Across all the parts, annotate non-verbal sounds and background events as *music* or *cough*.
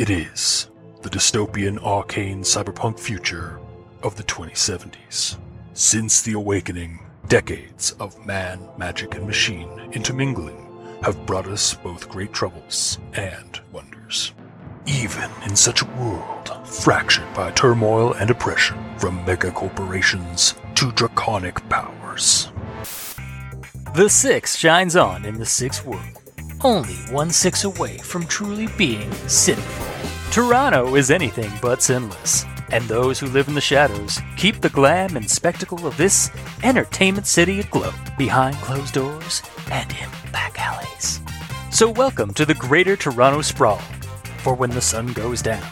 It is the dystopian, arcane, cyberpunk future of the 2070s. Since the awakening, decades of man, magic, and machine intermingling have brought us both great troubles and wonders. Even in such a world fractured by turmoil and oppression, from mega corporations to draconic powers. The Six shines on in the Sixth World, only one six away from truly being sinful. Toronto is anything but sinless, and those who live in the shadows keep the glam and spectacle of this entertainment city aglow behind closed doors and in back alleys. So, welcome to the Greater Toronto Sprawl, for when the sun goes down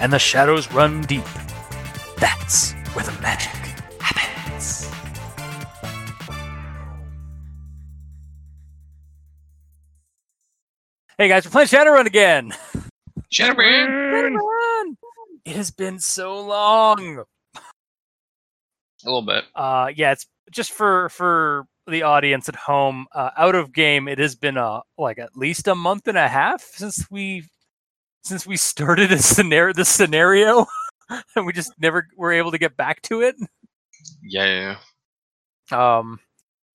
and the shadows run deep, that's where the magic happens. Hey guys, we're playing Shadowrun again. *laughs* Shadowrun! Shadowrun! It has been so long. A little bit. Uh, yeah, it's just for for the audience at home. Uh, out of game, it has been uh like at least a month and a half since we since we started a scenario this *laughs* scenario, and we just never were able to get back to it. Yeah, yeah, yeah. Um,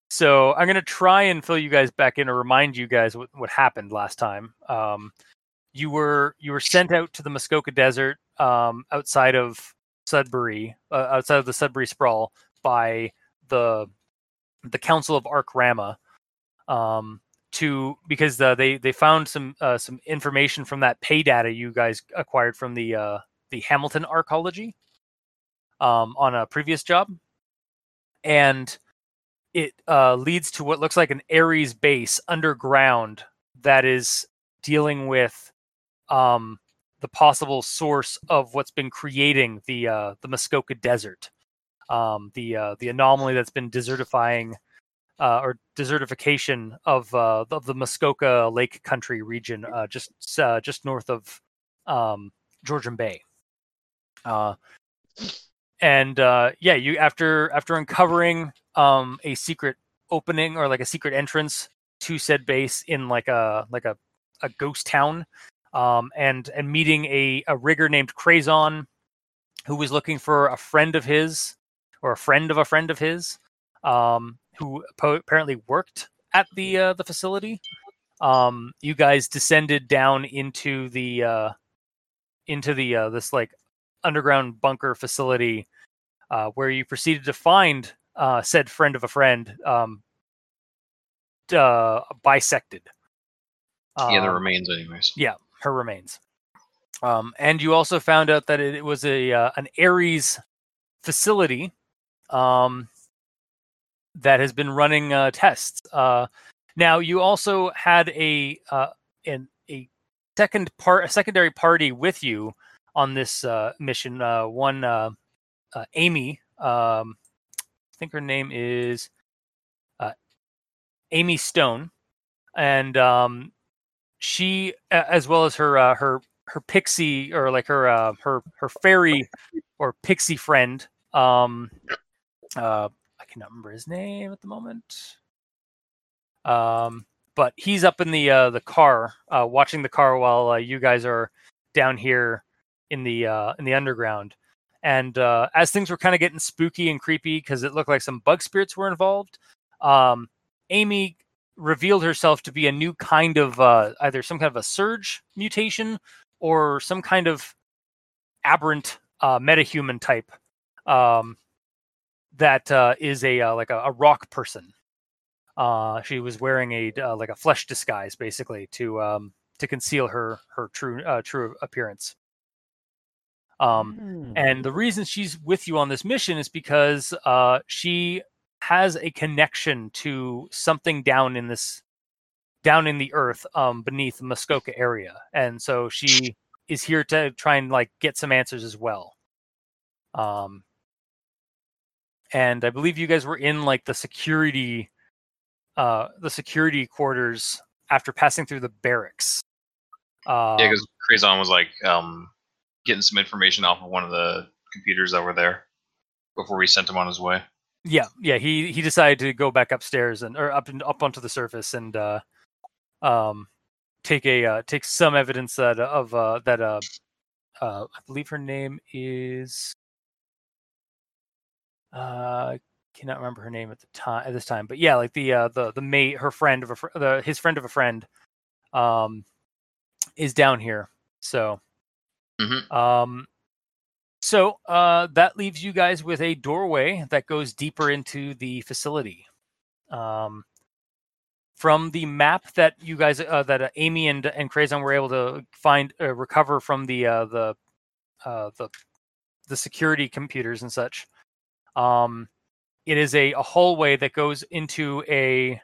so I'm gonna try and fill you guys back in or remind you guys what, what happened last time. Um, you were you were sent out to the Muskoka Desert um, outside of Sudbury, uh, outside of the Sudbury Sprawl by the the Council of Ark Rama, um, to because uh, they they found some uh, some information from that pay data you guys acquired from the uh, the Hamilton Arcology um, on a previous job, and it uh, leads to what looks like an Ares base underground that is dealing with um, the possible source of what's been creating the uh, the Muskoka Desert, um, the uh, the anomaly that's been desertifying uh, or desertification of uh, of the Muskoka Lake Country region, uh, just uh, just north of um, Georgian Bay. Uh, and uh, yeah, you after after uncovering um, a secret opening or like a secret entrance to said base in like a like a, a ghost town, um, and and meeting a a rigger named Crazon, who was looking for a friend of his or a friend of a friend of his, um, who po- apparently worked at the uh, the facility. Um, you guys descended down into the uh, into the uh, this like underground bunker facility, uh, where you proceeded to find uh, said friend of a friend um, uh, bisected. yeah, the Um, remains, anyways. yeah, her remains. Um, and you also found out that it, it was a uh, an Ares facility um, that has been running uh, tests. Uh, now, you also had a uh, an, a second part, a secondary party with you on this uh, mission. Uh, one, Amy, um, I think her name is uh, Amy Stone, and um, she, as well as her uh, her her pixie or like her uh, her her fairy or pixie friend. Um, uh, I cannot remember his name at the moment. Um, but he's up in the uh, the car, uh, watching the car while uh, you guys are down here in the uh, in the underground. And uh, as things were kind of getting spooky and creepy because it looked like some bug spirits were involved, um, Amy revealed herself to be a new kind of uh, either some kind of a surge mutation or some kind of aberrant uh, metahuman type um, that uh, is a uh, like a, a rock person. Uh, she was wearing a uh, like a flesh disguise, basically to um, to conceal her her true uh, true appearance. Um, and the reason she's with you on this mission is because uh, she has a connection to something down in this down in the earth um, beneath the Muskoka area, and so she is here to try and like get some answers as well. Um, and I believe you guys were in like the security, uh, the security quarters after passing through the barracks. Uh, yeah, because Crazon was like um, getting some information off of one of the computers that were there before we sent him on his way. Yeah, yeah. He he decided to go back upstairs and or up and up onto the surface and uh, um, take a uh, take some evidence that of uh, that uh, uh, I believe her name is uh cannot remember her name at the time at this time, but yeah, like the uh, the the mate, her friend of a fr- the his friend of a friend, um, is down here. So, Mhm. um, so uh, that leaves you guys with a doorway that goes deeper into the facility. Um, from the map that you guys uh, that uh, Amy and and Crazon were able to find uh, recover from the uh, the uh, the the security computers and such. Um, it is a, a hallway that goes into a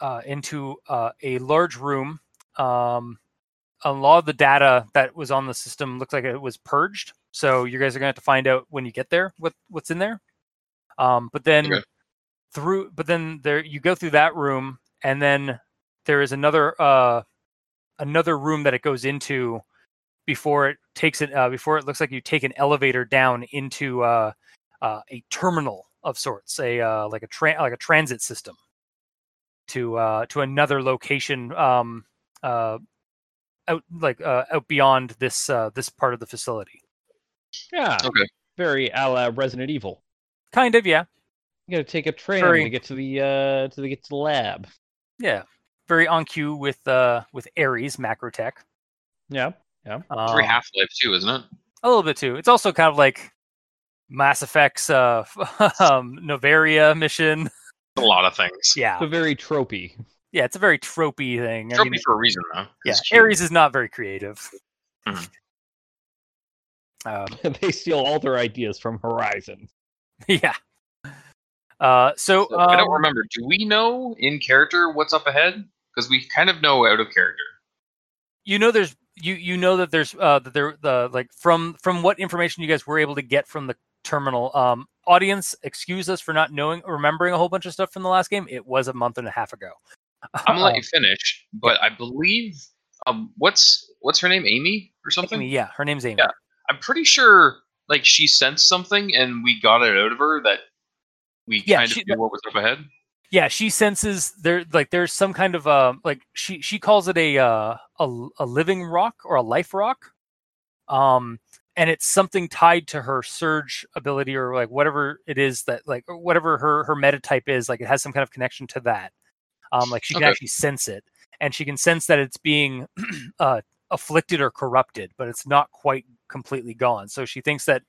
uh, into a large room. Um, a lot of the data that was on the system looks like it was purged. So you guys are gonna have to find out when you get there what what's in there. Um, but then Okay. through, but then there you go through that room, and then there is another uh, another room that it goes into before it takes it uh, before it looks like you take an elevator down into uh, uh, a terminal of sorts, a uh, like a tra- like a transit system to uh, to another location um, uh, out like uh, out beyond this uh, this part of the facility. Yeah. Okay. Very a la Resident Evil. Kind of, yeah, You gotta take a train Very- to get to the uh to the, get to the lab. yeah, very on cue with uh, with Ares Macrotech. Yeah. It's Um, very Half Life too, isn't it? a little bit too. It's also kind of like Mass Effect's uh, *laughs* um, Noveria mission. A lot of things. Yeah, So very tropey. Yeah, it's a very tropey thing. I mean, for a reason, though. 'cause yeah, it's cute. Ares is not very creative. Mhm. Um, *laughs* they steal all their ideas from Horizon. *laughs* yeah. Uh, so So, I don't um, remember. Do we know in character what's up ahead? Because we kind of know out of character. you know there's you you know that there's uh that there the like from from what information you guys were able to get from the terminal um audience excuse us for not knowing remembering a whole bunch of stuff from the last game it was a month and a half ago I'm gonna let you finish, but I believe um what's what's her name? Amy or something? Amy, yeah her name's amy Yeah. I'm pretty sure like she sensed something and we got it out of her that we Yeah, kind she- of knew what was up ahead. yeah she senses there like there's some kind of uh like she she calls it a uh a, a living rock or a life rock um and it's something tied to her surge ability or like whatever it is that like whatever her her meta type is like it has some kind of connection to that um like she can Okay. actually sense it and she can sense that it's being *clears throat* uh afflicted or corrupted but it's not quite completely gone so she thinks that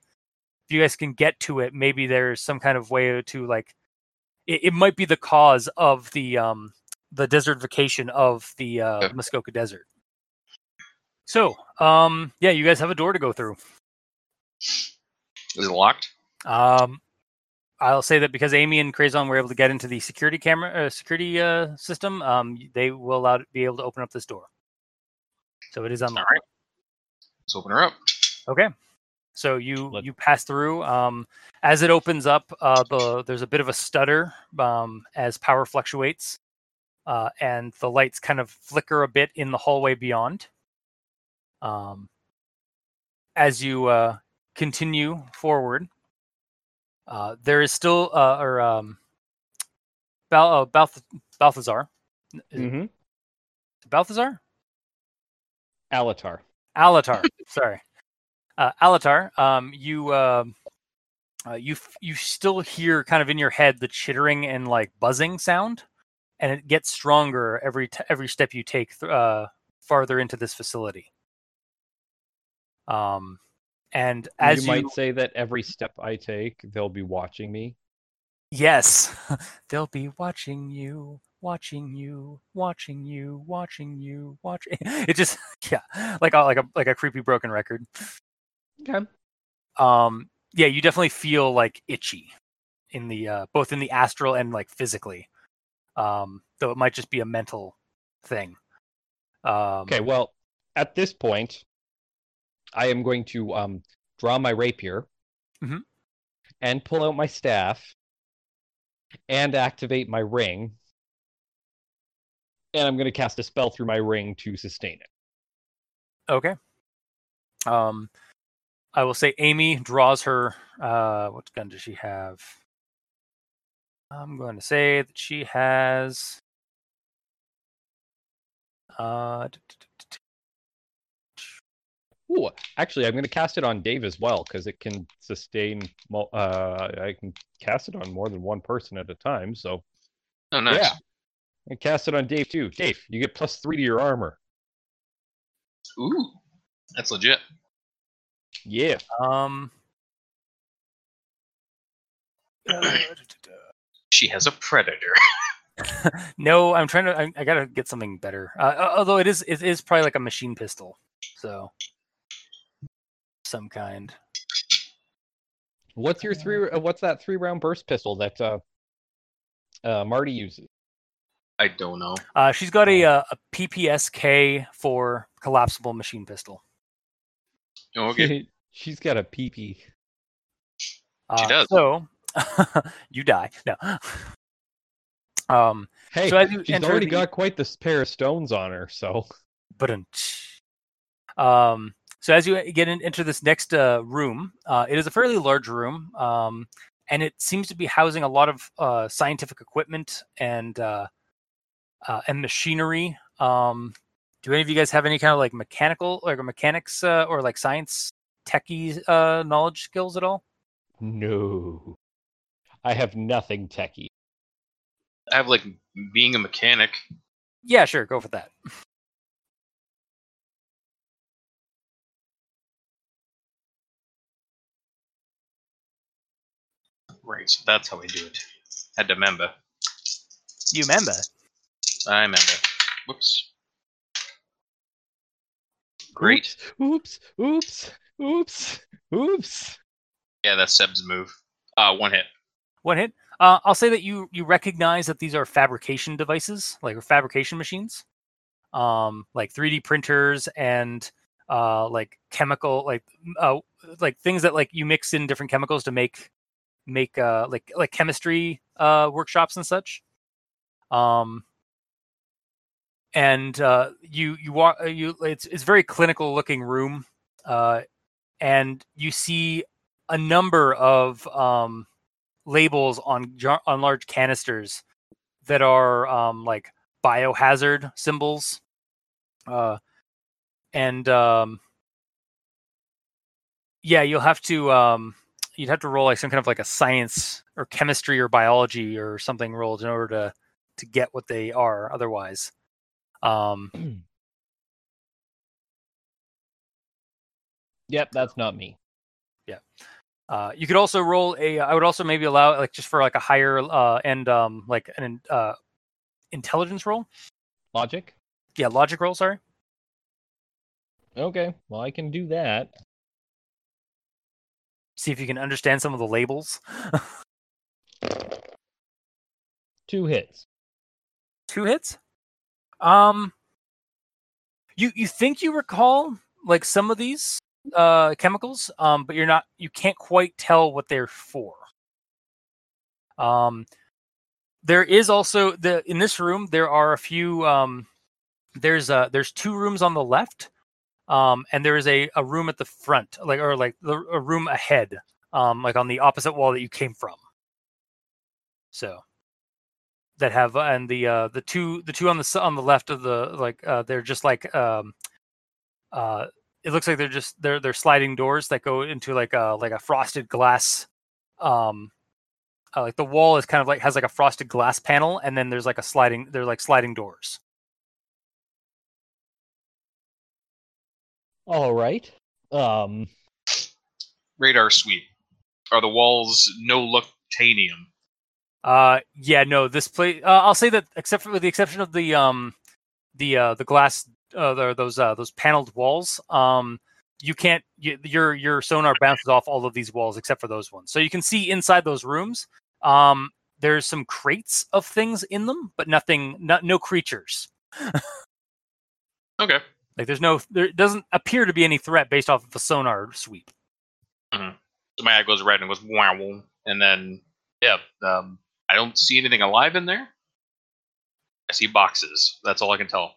if you guys can get to it maybe there's some kind of way to like it, it might be the cause of the um the desertification of the uh Okay. Muskoka Desert. So, um yeah, you guys have a door to go through. Is it locked? Um I'll say that because Amy and Crazon were able to get into the security camera uh, security uh, system, um they will allow be able to open up this door. So it is All unlocked. right. Let's open her up. Okay. So you Let- you pass through. Um, as it opens up, uh, the there's a bit of a stutter um, as power fluctuates, uh, and the lights kind of flicker a bit in the hallway beyond. Um, as you uh, continue forward, uh, there is still uh, or um, Bal- uh, Balth- Balthazar. Mm-hmm. Balthazar? Alatar. Alatar. *laughs* sorry, uh, Alatar. Um, you uh, uh, you f- you still hear kind of in your head the chittering and like buzzing sound, and it gets stronger every t- every step you take th- uh, farther into this facility. Um, and as you you, might say that every step I take, they'll be watching me. yes, *laughs* they'll be watching you, watching you, watching you, watching you, watching. *laughs* It just *laughs* yeah, like a like a like a creepy broken record. Okay. um yeah you definitely feel like itchy in the uh both in the astral and like physically um though it might just be a mental thing um Okay, well, at this point, I am going to um, draw my rapier Mhm. and pull out my staff and activate my ring. And I'm going to cast a spell through my ring to sustain it. okay um i will say amy draws her uh what gun does she have i'm going to say that she has Uh, Ooh, actually, I'm going to cast it on Dave as well because it can sustain. Uh, I can cast it on more than one person at a time. So Oh, nice. yeah, I cast it on Dave too. Dave, you get plus three to your armor. Ooh, that's legit. Yeah. um. She has a predator. *laughs* no, I'm trying to. I, I gotta get something better. Uh, although it is, it is probably like a machine pistol, so some kind. What's your three? Uh, what's that three round burst pistol that uh, uh, Marty uses? I don't know. Uh, she's got a, uh, a PPSK-4 collapsible machine pistol. Oh, Okay. *laughs* She's got a PP. Uh, does. So *laughs* you die. No. *laughs* Um, Hey, So as you she's already the- got quite this pair of stones on her. So but um, so as you get in, enter this next uh, room, uh, it is a fairly large room, um, and it seems to be housing a lot of uh, scientific equipment and uh, uh, and machinery. Um, do any of you guys have any kind of like mechanical, like mechanics, uh, or like science techie uh, knowledge skills at all? no, I have nothing techie. I have like being a mechanic. Yeah, sure, go for that. Right, so that's how we do it. Had to remember. You member? I remember. Whoops. Great. Oops, oops, oops, oops. Yeah, that's Seb's move. Uh, one hit. One hit. Uh, I'll say that you you recognize that these are fabrication devices, like or fabrication machines, um, like 3D printers and uh, like chemical, like uh, like things that like you mix in different chemicals to make make uh, like like chemistry uh, workshops and such. Um, and uh, you you walk you it's it's very clinical looking room, uh, and you see a number of um, labels on on large canisters that are um, like biohazard symbols, uh, and um, yeah, you'll have to um, you'd have to roll like some kind of like a science or chemistry or biology or something rolled in order to to get what they are. Otherwise, um, Yep, that's not me. Yeah. Uh, you could also roll a. I would also maybe allow like just for like a higher uh, end um like an uh, intelligence roll. Logic. Yeah, logic roll. Sorry. Okay, well I can do that. See if you can understand some of the labels. Two hits. Two hits. Um. You you think you recall like some of these uh chemicals, um, but you're not. You can't quite tell what they're for. Um. There is also the in this room there are a few um there's uh there's two rooms on the left um and there is a, a room at the front like or like the, a room ahead um like on the opposite wall that you came from. So that have uh, and the uh the two the two on the on the left of the like uh they're just like um uh it looks like they're just they're they're sliding doors that go into like a like a frosted glass um uh, like the wall is kind of like has like a frosted glass panel and then there's like a sliding they're like sliding doors All right. Um. Radar sweep. Are the walls no look tanium? Uh, yeah, no, this place. Uh, I'll say that, except for with the exception of the um, the uh, the glass, uh, the, those uh, those paneled walls. Um, you can't. You, your your sonar bounces off all of these walls except for those ones, so you can see inside those rooms. Um, there's some crates of things in them, but nothing, no, no creatures. *laughs* Okay. Like there's no, there doesn't appear to be any threat based off of the sonar sweep. So my eye goes red and goes wow, wow. and then yeah, um, I don't see anything alive in there. I see boxes. That's all I can tell.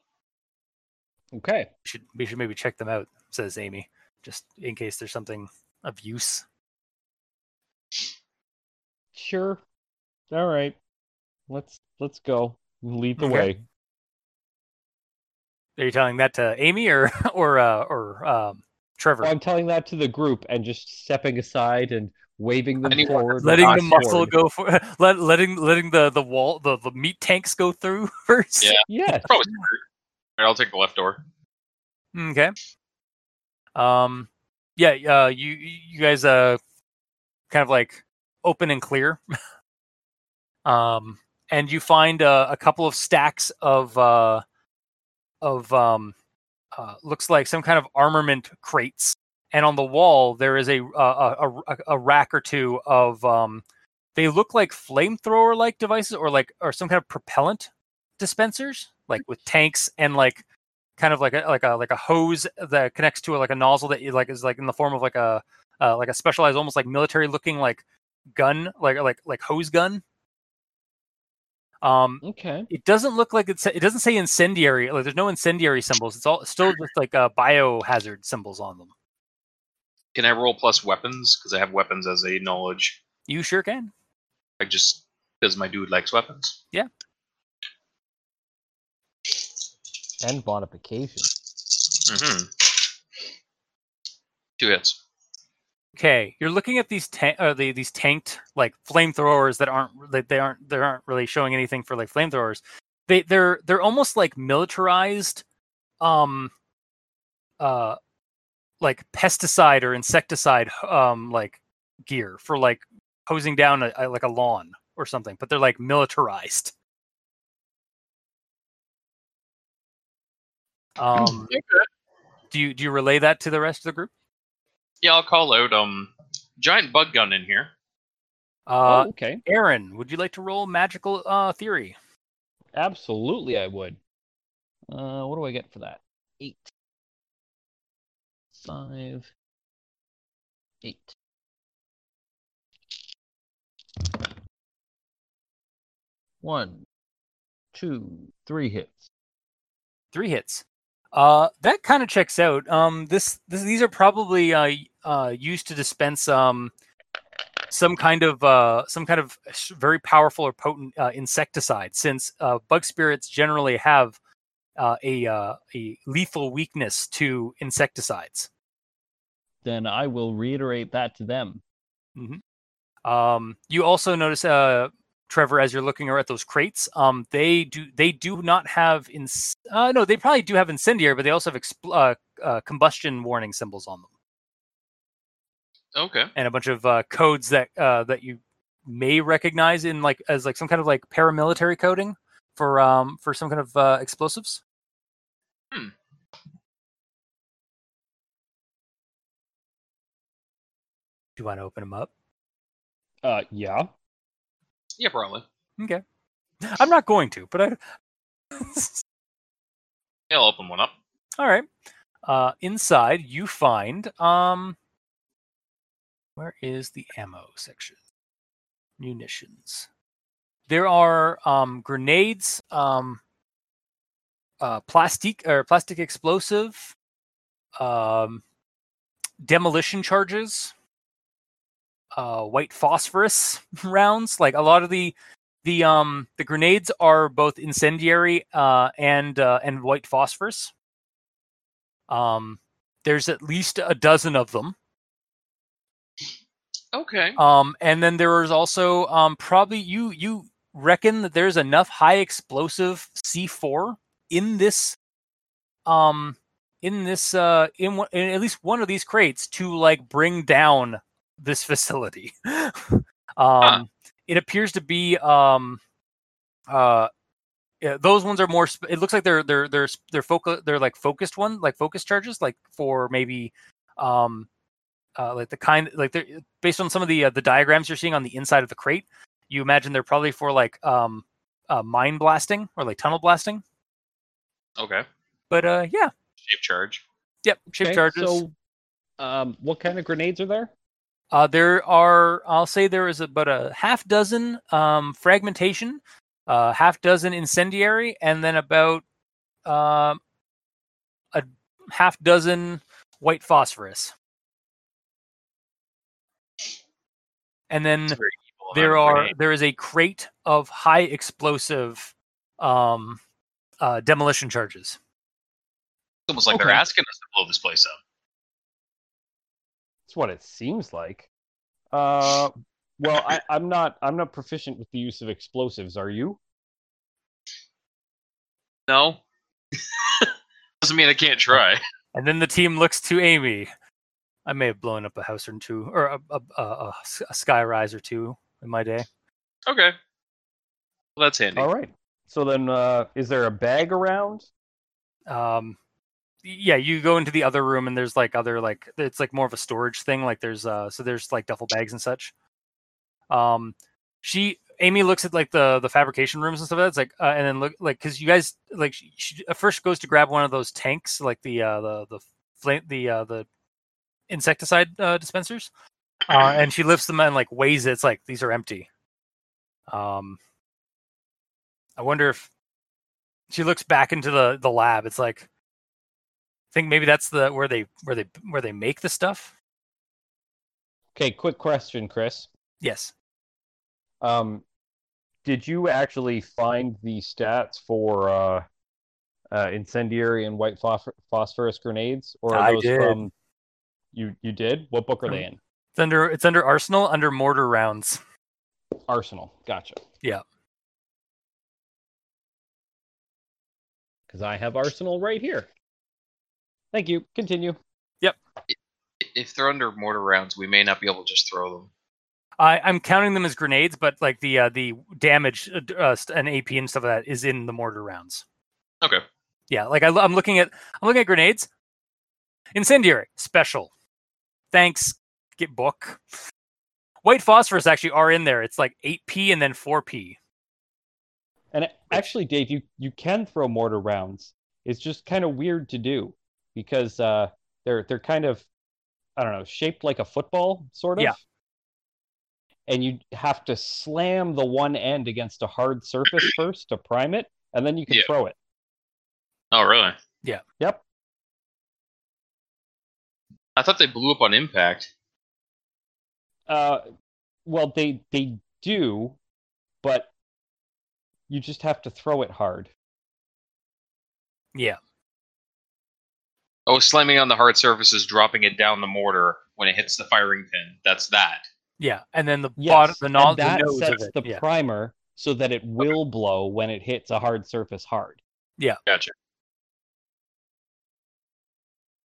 Okay. We should we should maybe check them out, says Amy, just in case there's something of use. Sure. All right. Let's let's go. Lead the Okay. way. Are you telling that to Amy or *laughs* or uh, or um, Trevor? I'm telling that to the group and just stepping aside and waving them Anyone forward. letting the muscle sword. go for *laughs* let, letting letting the the wall the, the meat tanks go through *laughs* first. Yeah. Yes. Probably smart. All right, I'll take the left door. Okay. Um. Yeah. Uh. You you guys uh, kind of like open and clear. um. And you find uh, a couple of stacks of uh, of um, uh, looks like some kind of armament crates. And on the wall there is a uh, a, a a rack or two of um. They look like flamethrower like devices or like or some kind of propellant dispensers, like with tanks and like kind of like a like a like a hose that connects to a, like a nozzle that you like is like in the form of like a uh, like a specialized almost like military looking like gun like like like hose gun um Okay. it doesn't look like it's it doesn't say incendiary like there's no incendiary symbols it's all still just like uh, biohazard symbols on them Can I roll plus weapons? Because I have weapons as a knowledge. you sure can I just because my dude likes weapons. Yeah. And modification. Mm-hmm. Two hits. Okay you're looking at these tank uh, the, these tanked like flamethrowers that aren't that they aren't they aren't really showing anything for like flamethrowers. They they're they're almost like militarized um uh like pesticide or insecticide um like gear for like hosing down a, a like a lawn or something but they're like militarized. Um do you do you relay that to the rest of the group Yeah, I'll call out um giant bug gun in here. uh oh, okay. aaron would you like to roll magical uh theory Absolutely, I would. Uh, what do I get for that? Eight. Five. Eight. One, two, three hits. three hits. Uh, that kind of checks out. Um, this, this these are probably uh, y- uh, used to dispense um, some kind of uh, some kind of very powerful or potent uh, insecticide. Since uh, bug spirits generally have uh, a uh, a lethal weakness to insecticides. Then I will reiterate that to them. Um, you also notice, uh, Trevor, as you're looking at those crates, um, they do they do not have ins- uh, no, they probably do have incendiary, but they also have expl- uh, uh, combustion warning symbols on them. Okay. and a bunch of uh, codes that uh, that you may recognize in like as like some kind of like paramilitary coding for um for some kind of uh, explosives. Hmm. Do you want to open them up? Uh, yeah. Yeah, probably. Okay, I'm not going to, but I. Yeah, I'll open one up. *laughs* All right. Uh, inside, you find um. Where is the ammo section? Munitions. There are um grenades, um, uh, plastic or plastic explosive, um, demolition charges, uh, white phosphorus *laughs* rounds. Like a lot of the the um the grenades are both incendiary uh and uh, and white phosphorus. Um, there's at least a dozen of them. Okay. Um, and then there is also um, probably you you reckon that there's enough high explosive C4 in this um in this uh in, one, in at least one of these crates to like bring down this *laughs* facility. um it appears to be um uh yeah, those ones are more sp- it looks like they're they're they're they're focus they're like focused one like focus charges like for maybe um uh, like the kind like they're based on some of the uh, the diagrams you're seeing on the inside of the crate you imagine they're probably for like um uh, mine blasting or like tunnel blasting Okay. but uh yeah Shape charge. yep shape Okay, charges So, um, what kind of grenades are there? uh there are i'll say there is about a half dozen um fragmentation uh half dozen incendiary and then about um a half dozen white phosphorus and then It's very evil. there are grenade. there is a crate of high explosive um uh demolition charges almost like Okay. they're asking us to blow this place up. That's what it seems like. Uh, well, I, I'm not. I'm not proficient with the use of explosives. Are you? No. *laughs* Doesn't mean I can't try. And then the team looks to Amy. I may have blown up a house or two, or a a sky rise or two in my day. Okay. Well, that's handy. All right. So then, uh, is there a bag around? Um, yeah, you go into the other room and there's like other like it's like more of a storage thing. Like there's uh, so there's like duffel bags and such. Um, she Amy looks at like the the fabrication rooms and stuff. That's like, uh, and then look like because you guys like she, she first goes to grab one of those tanks, like the uh the the flame the uh the insecticide uh, dispensers, uh, and she lifts them and like weighs it. It's like these are empty. Um, I wonder if she looks back into the the lab. It's like I think maybe that's the where they where they where they make the stuff. Okay. Quick question, Chris. Yes. Um, did you actually find the stats for uh, uh, incendiary and white phos- phosphorus grenades, or are I those did. from? You you did. What book are they in? It's under it's under arsenal under mortar rounds. Arsenal. Gotcha. Yeah. Because I have Arsenal right here. Thank you. Continue. Yep. If they're under mortar rounds, we may not be able to just throw them. I I'm counting them as grenades, but like the uh, the damage uh, d- uh, st- and AP and stuff like that is in the mortar rounds. Okay. Yeah, like I, I, am looking at I'm looking at grenades. Incendiary special. Thanks. Get book. White phosphorus actually are in there. It's like 8p and then 4p. And actually, Dave, you you can throw mortar rounds. It's just kind of weird to do because uh, they're they're kind of I don't know shaped like a football sort of. Yeah. And you have to slam the one end against a hard surface *clears throat* first to prime it, and then you can Yeah. throw it. Oh, really? Yeah. Yep. I thought they blew up on impact. Uh, well, they they do, but you just have to throw it hard. Yeah. Oh, slamming on the hard surfaces, dropping it down the mortar when it hits the firing pin. That's that. Yeah, and then the Yes, bottom, the, and no- the that nose sets the yeah. primer so that it will blow when it hits a hard surface hard. Yeah, gotcha.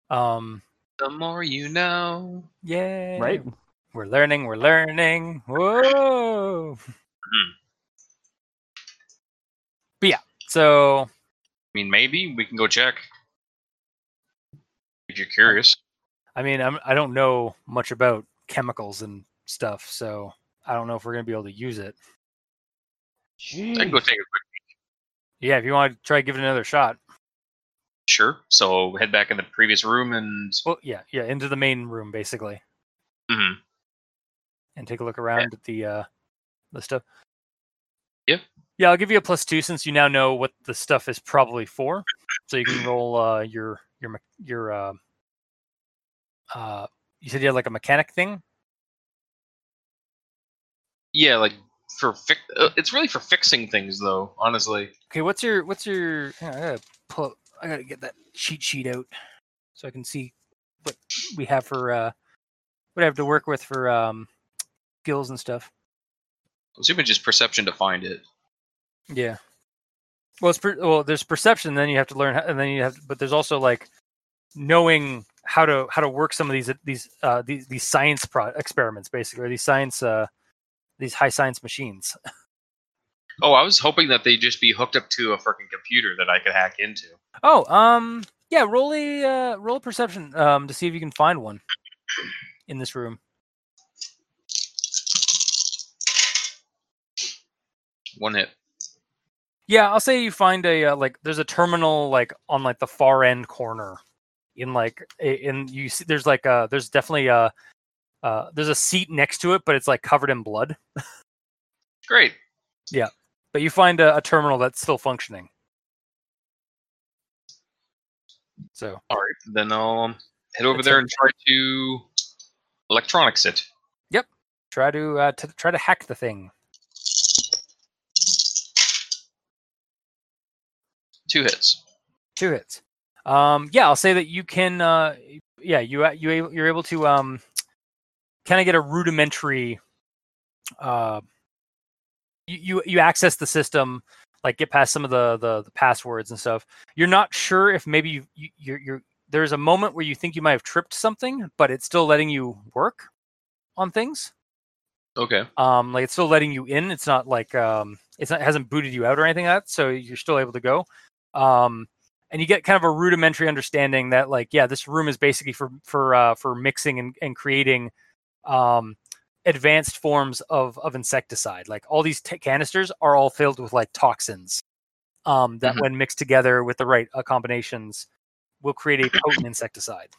Um. The more you know. Yeah. Right? We're learning. We're learning. Whoa. Mhm. But yeah. So I mean, maybe we can go check. If you're curious. I mean, I'm, I don't know much about chemicals and stuff, so I don't know if we're gonna be able to use it. I can go take a quick Yeah, if you want to try give it another shot. Sure. So head back in the previous room and. Well, yeah, yeah, into the main room basically, Mhm. and take a look around at the uh the stuff. Yeah. Yeah, I'll give you a plus two since you now know what the stuff is probably for, so you can *clears throat* roll uh your your your uh uh you said you had like a mechanic thing. Yeah, like for fi- uh, it's really for fixing things though. Honestly. Okay, what's your what's your? hang on, I gotta pull. I gotta get that cheat sheet out so I can see what we have for uh what I have to work with for um skills and stuff. I'm assuming just perception to find it. Yeah. Well, it's per- well. There's perception, then you have to learn, how, and then you have, but there's also like knowing how to how to work some of these these uh these these science pro- experiments, basically, or these science uh these high science machines. *laughs* Oh, I was hoping that they'd just be hooked up to a freaking computer that I could hack into. Oh, um, yeah. Roll a uh, roll a perception um to see if you can find one in this room. One hit. Yeah, I'll say you find a uh, like there's a terminal like on like the far end corner in like in you see there's like a there's definitely a uh there's a seat next to it but it's like covered in blood. Great. But you find a, a terminal that's still functioning. So, All right, then I'll um, head over there and try to electronics it. Yep. Try to uh try to hack the thing. Two hits. Two hits. Um, yeah, I'll say that you can. Uh, yeah, you you you're able to um, kind of get a rudimentary. Uh, you, you you access the system, like get past some of the, the the passwords and stuff. You're not sure if maybe you, you you're you're there's a moment where you think you might have tripped something, but it's still letting you work on things. Okay. Um, like it's still letting you in. It's not like um, it's not hasn't booted you out or anything like that. So you're still able to go. Um, and you get kind of a rudimentary understanding that like yeah, this room is basically for for uh, for mixing and, and creating um, advanced forms of of insecticide. Like all these t- canisters are all filled with like toxins um, that Mhm. when mixed together with the right uh, combinations will create a potent insecticide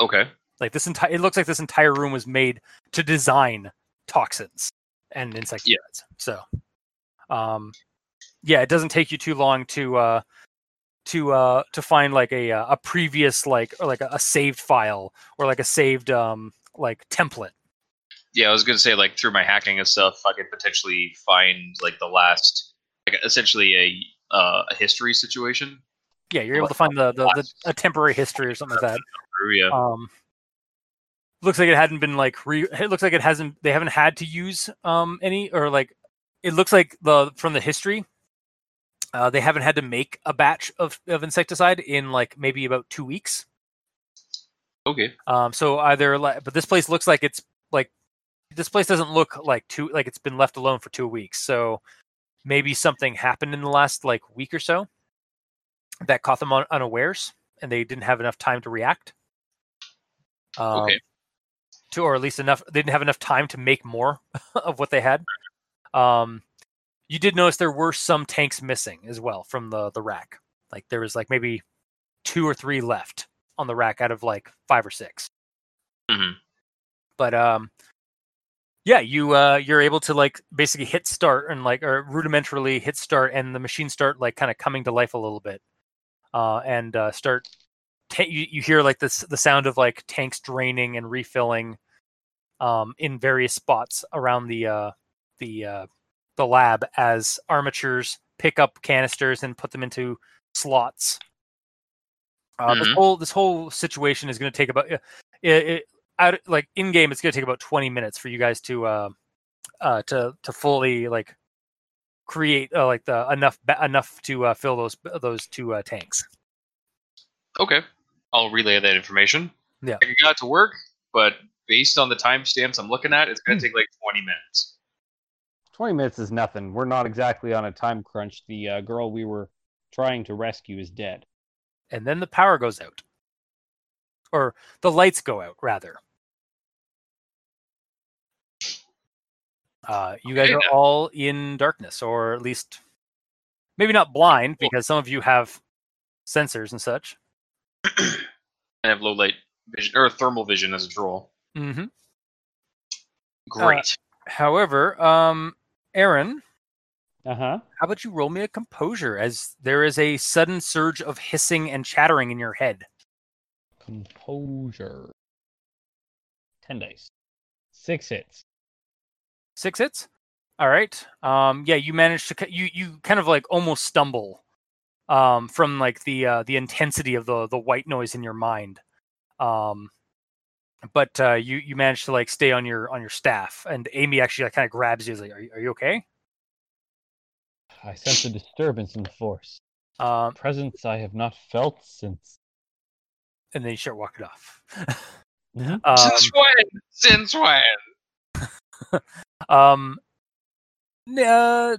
Okay. like this entire it looks like this entire room was made to design toxins and insecticides so um yeah it doesn't take you too long to uh to uh to find like a uh, a previous like or like a, a saved file or like a saved um like template Yeah, I was gonna say like through my hacking and stuff, I could potentially find like the last, like essentially a uh, a history situation. yeah you're able Like, to find the, the, the a temporary history or something like that yeah. um looks like it hadn't been like re it looks like it hasn't they haven't had to use um any or like it looks like the from the history uh they haven't had to make a batch of, of insecticide in like maybe about two weeks Okay. um so either like but this place looks like it's like this place doesn't look like two like it's been left alone for two weeks so maybe something happened in the last like week or so that caught them un- unawares and they didn't have enough time to react um, Okay. to or at least enough they didn't have enough time to make more *laughs* of what they had um you did notice there were some tanks missing as well from the the rack like there was like maybe two or three left on the rack out of like five or 6 mm-hmm. but um yeah you uh you're able to like basically hit start and like or rudimentarily hit start and the machine start like kind of coming to life a little bit uh and uh start ta- you, you hear like this the sound of like tanks draining and refilling um in various spots around the uh the uh the lab as armatures pick up canisters and put them into slots uh, this Mhm. whole this whole situation is going to take about it, it out like in game it's going to take about 20 minutes for you guys to uh uh to to fully like create uh, like the enough ba- enough to uh, fill those those two uh, tanks Okay. I'll relay that information. Yeah. I got to work, but based on the timestamps I'm looking at, it's Hmm. gonna take like 20 minutes. 20 minutes is nothing. We're not exactly on a time crunch. The uh, girl we were trying to rescue is dead. and then the power goes out or the lights go out rather uh you guys are then. all in darkness or at least maybe not blind because some of you have sensors and such *clears throat* I have low light vision or thermal vision as a troll. hmm Great. however um aaron Uh huh. how about you roll me a composure as there is a sudden surge of hissing and chattering in your head Composure. 10 dice. Six hits. six hits all right um yeah you managed to you you kind of like almost stumble um from like the uh the intensity of the the white noise in your mind um but uh you you managed to like stay on your on your staff and amy actually like, kind of grabs you is like are you, are you okay I sense a disturbance in the force. um Presence I have not felt since. And then you start walking off *laughs* um, Since when? Since when? *laughs* um n- uh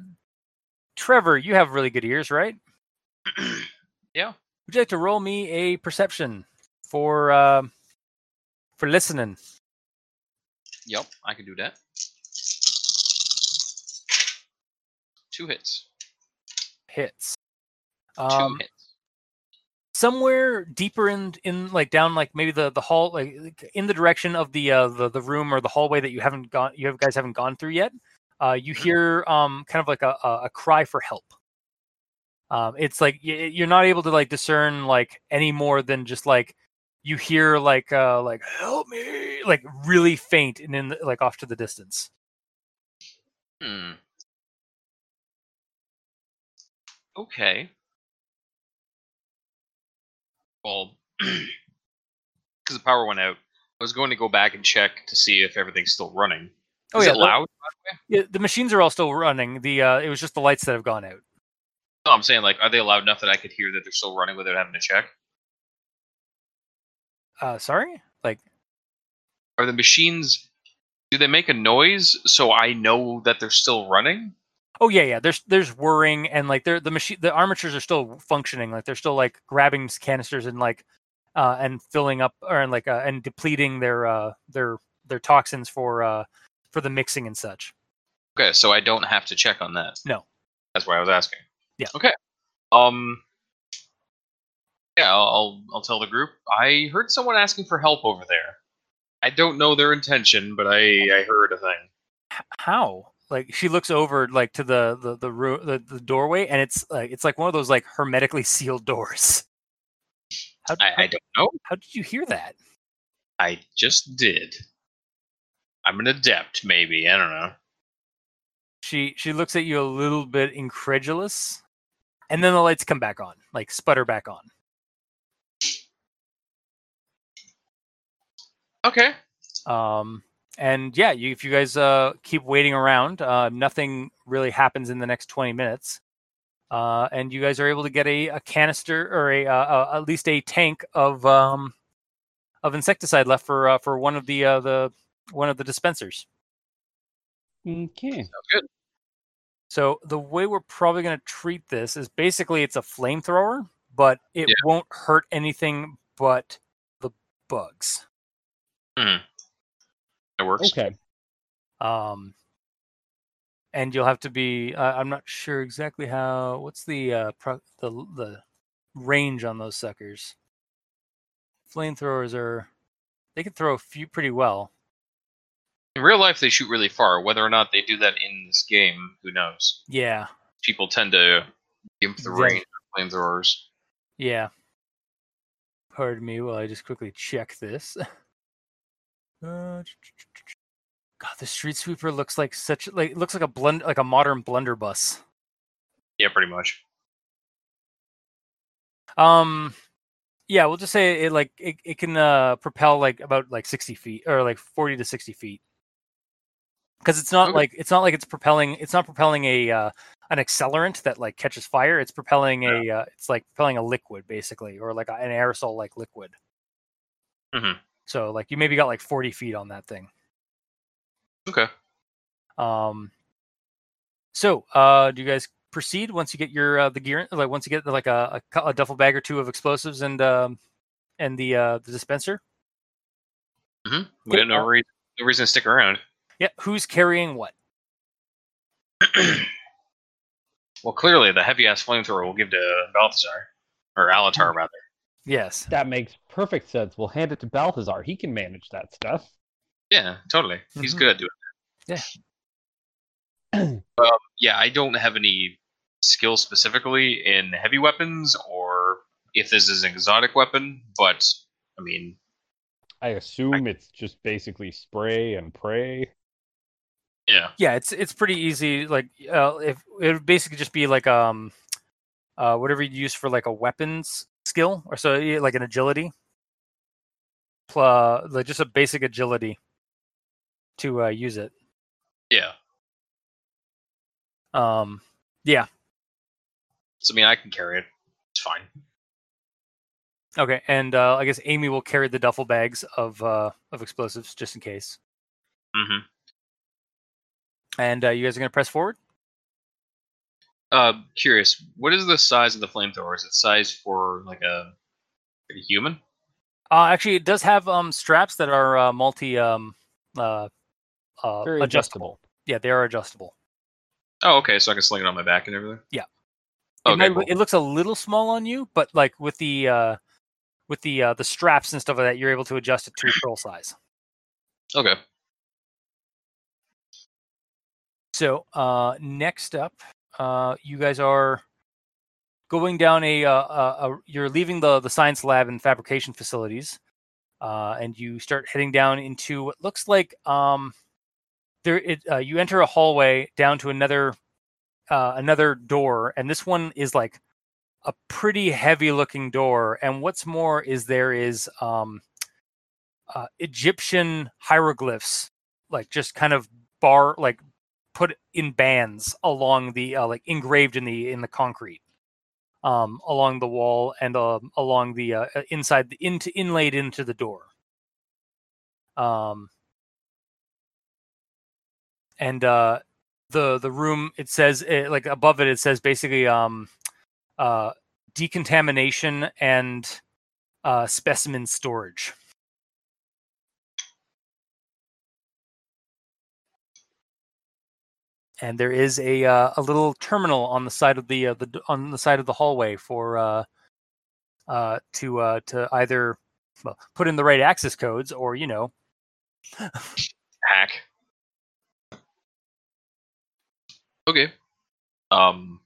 trevor you have really good ears right *clears throat* yeah. Would you like to roll me a perception for uh, for listening? Yep, I can do that. Two hits. Hits. Two Um, hits. Somewhere deeper in in like down like maybe the the hall like in the direction of the uh the, the room or the hallway that you haven't gone you have guys haven't gone through yet. Uh, you hear um kind of like a a, cry for help. Um, it's like you're not able to like discern like any more than just like you hear like uh like help me like really faint and in the, like off to the distance. Hmm. Okay. Well, *clears throat* because the power went out, I was going to go back and check to see if everything's still running. Oh Is yeah, it the- loud? Yeah, the machines are all still running. The uh, it was just the lights that have gone out. No, I'm saying like, are they loud enough that I could hear that they're still running without having to check? Uh, sorry, like Are the machines? Do they make a noise so I know that they're still running? Oh yeah, yeah. There's there's whirring and like they're the machine the armatures are still functioning. Like they're still like grabbing canisters and like uh and filling up or and like uh, and depleting their uh their their toxins for uh for the mixing and such. Okay, so I don't have to check on that. No. That's why I was asking. Yeah. Okay. Um. Yeah, I'll I'll, I'll tell the group. I heard someone asking for help over there. I don't know their intention, but I I heard a thing. H- how? Like she looks over like to the the the, roo- the, the doorway and it's like it's like one of those like hermetically *laughs* sealed doors. How, I, I don't know. how did you hear that? I just did. I'm an adept, maybe. I don't know. She she looks at you a little bit incredulous, and then the lights come back on, like sputter back on. Okay. Um, and yeah, you, if you guys uh, keep waiting around, uh, nothing really happens in the next twenty minutes, uh, and you guys are able to get a, a canister or a, uh, uh, at least a tank of um, of insecticide left for uh, for one of the uh, the one of the dispensers. Okay. Sounds good. So the way we're probably going to treat this is basically it's a flamethrower, but it Yeah. won't hurt anything but the bugs. It works. Okay. Um, and you'll have to be. Uh, I'm not sure exactly how. What's the uh, pro- the the range on those suckers? Flamethrowers are they can throw a few pretty well. In real life, they shoot really far. Whether or not they do that in this game, who knows? Yeah, People tend to gimp the Yeah. range of flamethrowers. yeah. Pardon me while I just quickly check this. *laughs* Uh, God, the street sweeper looks like such like it looks like a blend like a modern blunderbuss. Yeah, pretty much. Um, yeah, we'll just say it like it, it can uh propel like about like sixty feet or like forty to sixty feet. Because it's not Okay. like it's not like it's propelling it's not propelling a uh, an accelerant that like catches fire. It's propelling a uh, it's like propelling a liquid basically, or like an aerosol like liquid. Mhm. So like you maybe got like forty feet on that thing. Okay. Um. So, uh, do you guys proceed once you get your uh, the gear? Like once you get like a, a, a duffel bag or two of explosives and um and the uh the dispenser? hmm We had no, uh, re- no reason to stick around. Yeah. Who's carrying what? *clears throat* well, clearly, the heavy ass flamethrower will give to Balthazar. Or Alatar, rather. Yes. That makes perfect sense. We'll hand it to Balthazar. He can manage that stuff. Yeah, totally. He's Mhm. good at doing that. Yeah. that. *clears throat* um, yeah, I don't have any skill specifically in heavy weapons or if this is an exotic weapon, but I mean, I assume it's just basically spray and pray. yeah. Yeah. It's it's pretty easy. Like uh, if it would basically just be like um uh whatever you use for like a weapons skill or so like an agility. Plus, like just a basic agility to uh, use it. Yeah. Um. Yeah. So, I mean, I can carry it. It's fine. Okay, and uh, I guess Amy will carry the duffel bags of uh, of explosives just in case. mm-hmm And uh, you guys are gonna press forward. Uh, curious, what is the size of the flamethrower? Is it size for like a, like a human? Uh, actually, it does have um, straps that are uh, multi um, uh, uh, Very adjustable. adjustable. Yeah, they are adjustable. Oh, okay, so I can sling it on my back and everything. Yeah. Okay, it, might, cool. it looks a little small on you, but like with the uh, with the uh, the straps and stuff like that, you're able to adjust it to your pearl *clears throat* size. okay. So uh, next up, uh, you guys are going down a, uh, a, a you're leaving the the science lab and fabrication facilities, uh, and you start heading down into what looks like um, there. It, uh, you enter a hallway down to another uh, another door, and this one is like a pretty heavy looking door. And what's more is there is um, uh, Egyptian hieroglyphs, like just kind of bar like put in bands along the uh, like engraved in the in the concrete um, along the wall and uh, along the uh, inside the into inlaid into the door. Um, and uh, the the room it says it, like above it it says basically um, uh, decontamination and uh, specimen storage. And there is a uh, a little terminal on the side of the uh, the on the side of the hallway for uh, uh, to uh, to either well, put in the right access codes or you know Hack. Okay. Um.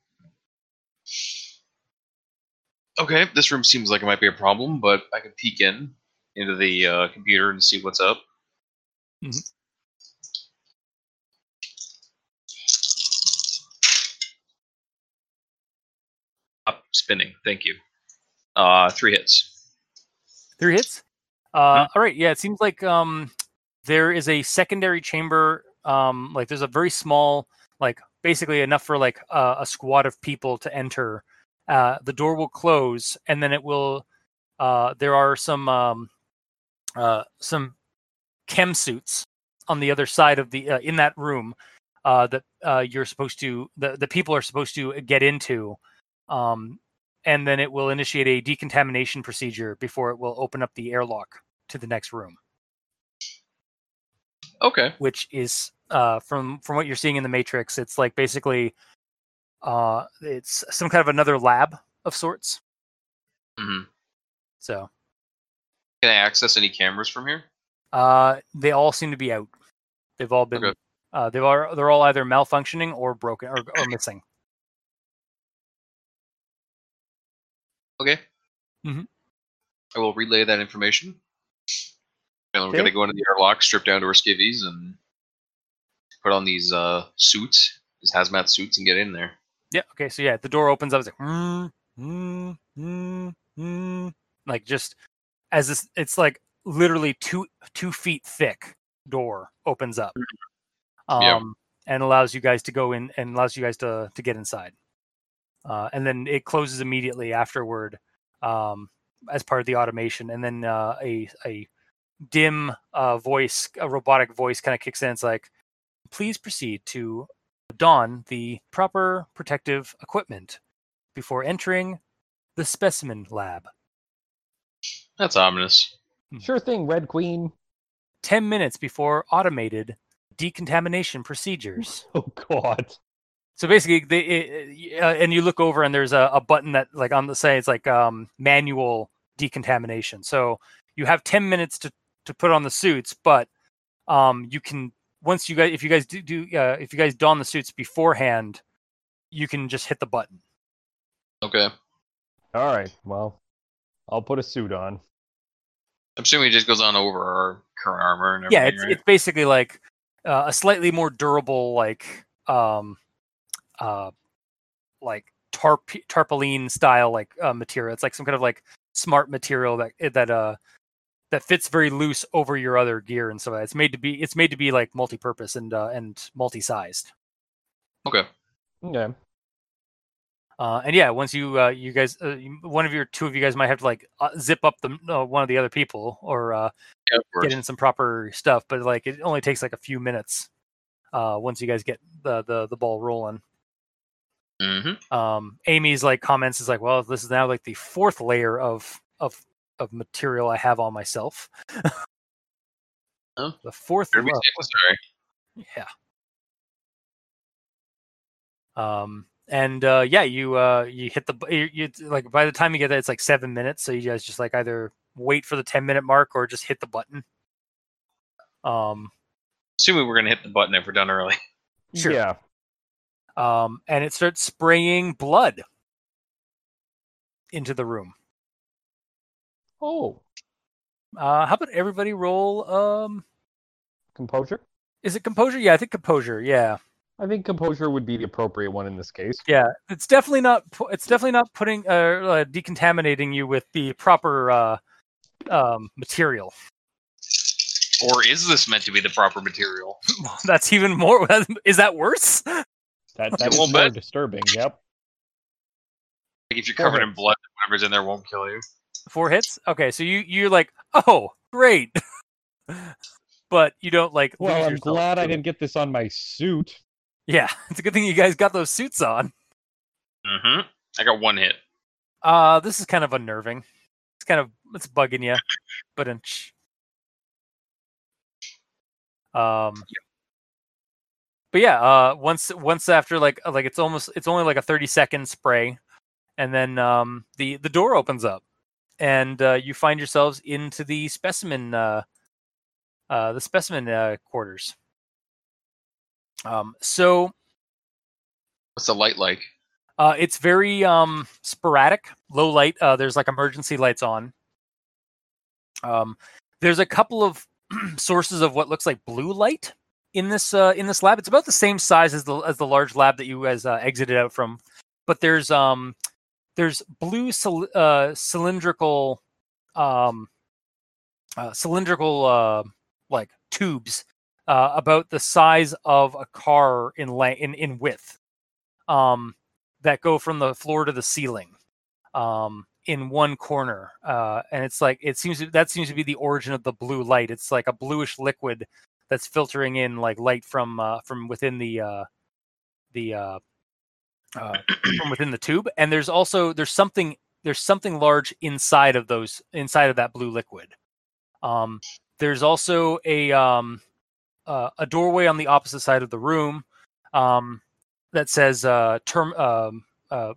Okay, this room seems like it might be a problem, but I can peek in into the uh, computer and see what's up. Mhm. Spinning. Thank you. Uh, three hits. three hits. Uh, all right, yeah, it seems like um, there is a secondary chamber. Um, like there's a very small, like basically enough for like uh, a squad of people to enter. Uh, the door will close, and then it will. Uh, there are some um, uh, some chem suits on the other side of the uh, in that room uh, that uh, you're supposed to the the people are supposed to get into. Um, and then it will initiate a decontamination procedure before it will open up the airlock to the next room, Okay. which is uh, from from what you're seeing in the Matrix. It's like basically, uh, it's some kind of another lab of sorts. hmm So Can I access any cameras from here? uh, they all seem to be out. They've all been. Okay. Uh, they've all, they're all either malfunctioning or broken or, or missing. Okay. Mhm. I will relay that information. And we're Okay. gonna go into the airlock, strip down to our skivvies, and put on these uh, suits, these hazmat suits, and get in there. Yeah. Okay. So yeah, the door opens up. It's like, mm, mm, mm, mm, like just as this, it's like literally two two feet thick door opens up, um, Yeah. and allows you guys to go in and allows you guys to to get inside, uh, and then it closes immediately afterward, um, as part of the automation, and then uh, a a dim uh, voice, a robotic voice, kind of kicks in. It's like, please proceed to don the proper protective equipment before entering the specimen lab. That's ominous. Sure thing, Red Queen. 10 minutes before automated decontamination procedures. *laughs* Oh God. So basically, they, it, uh, and you look over and there's a, a button that, like on the side, it's like um, manual decontamination. So you have 10 minutes to, to put on the suits, but um, you can once you guys, if you guys do, do uh, if you guys don the suits beforehand, you can just hit the button. Okay. All right. Well, I'll put a suit on. I'm assuming it just goes on over our current armor and yeah everything, it's right? it's basically like uh, a slightly more durable like um uh like tarp tarpaulin style like uh, material it's like some kind of like smart material that that uh that fits very loose over your other gear and so it's made to be it's made to be like multi-purpose and uh and multi-sized Okay. Okay. uh and yeah once you uh you guys uh, one of your two of you guys might have to like uh, zip up the uh, one of the other people or uh Yeah, get in some proper stuff, but like it only takes like a few minutes uh, once you guys get the the, the ball rolling. Mm-hmm. Um, Amy's like comments is like, well, this is now like the fourth layer of of of material I have on myself. Oh. The fourth, Better be row. safe than sorry. yeah. Um, and uh, yeah, you uh, you hit the you, you like by the time you get there, it's like seven minutes. So you guys just like either wait for the ten minute mark or just hit the button. Um, Assuming we're gonna hit the button if we're done early. Sure. Yeah. Um, and it starts spraying blood into the room. Oh, Uh, how about everybody roll? Um, composure. is it composure? Yeah, I think composure. Yeah. I think composure would be the appropriate one in this case. Yeah, it's definitely not. It's definitely not putting uh, uh decontaminating you with the proper uh um material. Or is this meant to be the proper material? *laughs* That's even more. *laughs* Is that worse? That A that is more bit. disturbing. Yep. Like if you're Four covered in blood, whatever's in there won't kill you. Four hits. Okay, so you you're like, oh, great, *laughs* but you don't like. Well, lose I'm glad I didn't get this on my suit. Yeah, *laughs* it's a good thing you guys got those suits on. Mm-hmm. I got one hit. Uh, this is kind of unnerving. It's kind of it's bugging you, but in um, but yeah, uh, once once after like like it's almost it's only like a thirty second spray, and then um the the door opens up, and uh, you find yourselves into the specimen uh, uh the specimen uh, quarters. Um, so What's the light like? Uh, it's very um, sporadic, low light. Uh, there's like emergency lights on. Um, there's a couple of *clears throat* sources of what looks like blue light in this uh, in this lab. It's about the same size as the as the large lab that you guys uh, exited out from, but there's um there's blue uh, cylindrical um uh, cylindrical uh, like tubes uh, about the size of a car in la- in in width um, that go from the floor to the ceiling um, in one corner, uh, and it's like it seems that seems to be the origin of the blue light. It's like a bluish liquid that's filtering in like light from uh, from within the uh, the uh, uh, *clears throat* from within the tube, and there's also there's something there's something large inside of those inside of that blue liquid. Um, there's also a um, uh, a doorway on the opposite side of the room. Um, that says uh term um uh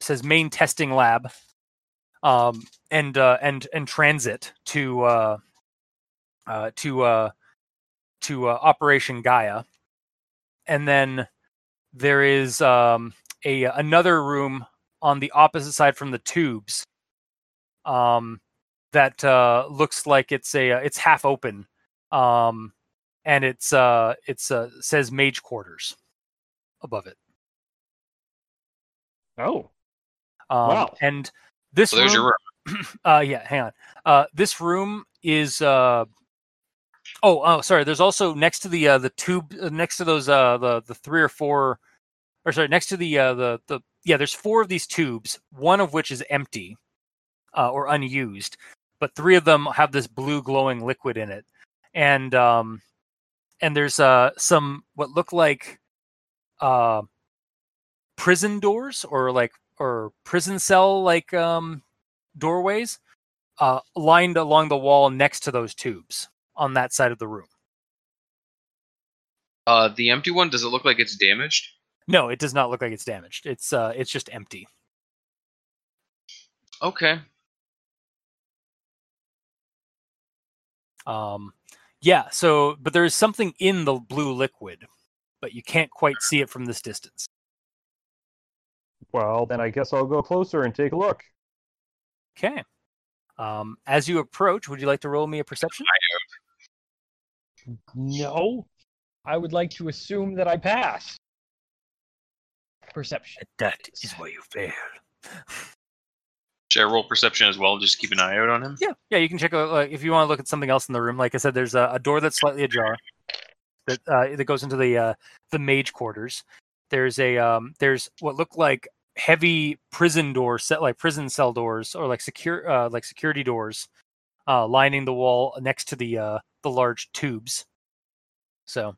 says main testing lab um and uh and and transit to uh uh to uh to uh, operation gaia and then there is um a another room on the opposite side from the tubes um that uh looks like it's a it's half open um and it's uh it's uh says mage quarters above it. Oh, Um, Wow. And this So there's room, your room. *clears throat* uh, yeah, hang on. Uh, this room is uh, oh, oh, sorry. There's also next to the uh, the tube, uh, next to those uh, the the three or four, or sorry, next to the uh, the the yeah. There's four of these tubes, one of which is empty uh, or unused, but three of them have this blue glowing liquid in it, and um, and there's uh some what look like uh prison doors or like or prison cell like um doorways uh lined along the wall next to those tubes on that side of the room. Uh, the empty one. Does it look like it's damaged? No, it does not look like it's damaged. It's uh it's just empty. Okay. Um yeah, so but there is something in the blue liquid, but you can't quite see it from this distance. well, then I guess I'll go closer and take a look. Okay. Um as you approach, would you like to roll me a perception? No, I would like to assume that I pass. Perception. That is why you fail. Should I roll perception as well? Just keep an eye out on him. Yeah, yeah, you can check out like, if you want to look at something else in the room. Like I said, there's a, a door that's slightly ajar that uh, that goes into the uh, the mage quarters. There's a um, there's what look like heavy prison doors, set like prison cell doors or like secure uh, like security doors, uh, lining the wall next to the uh, the large tubes. So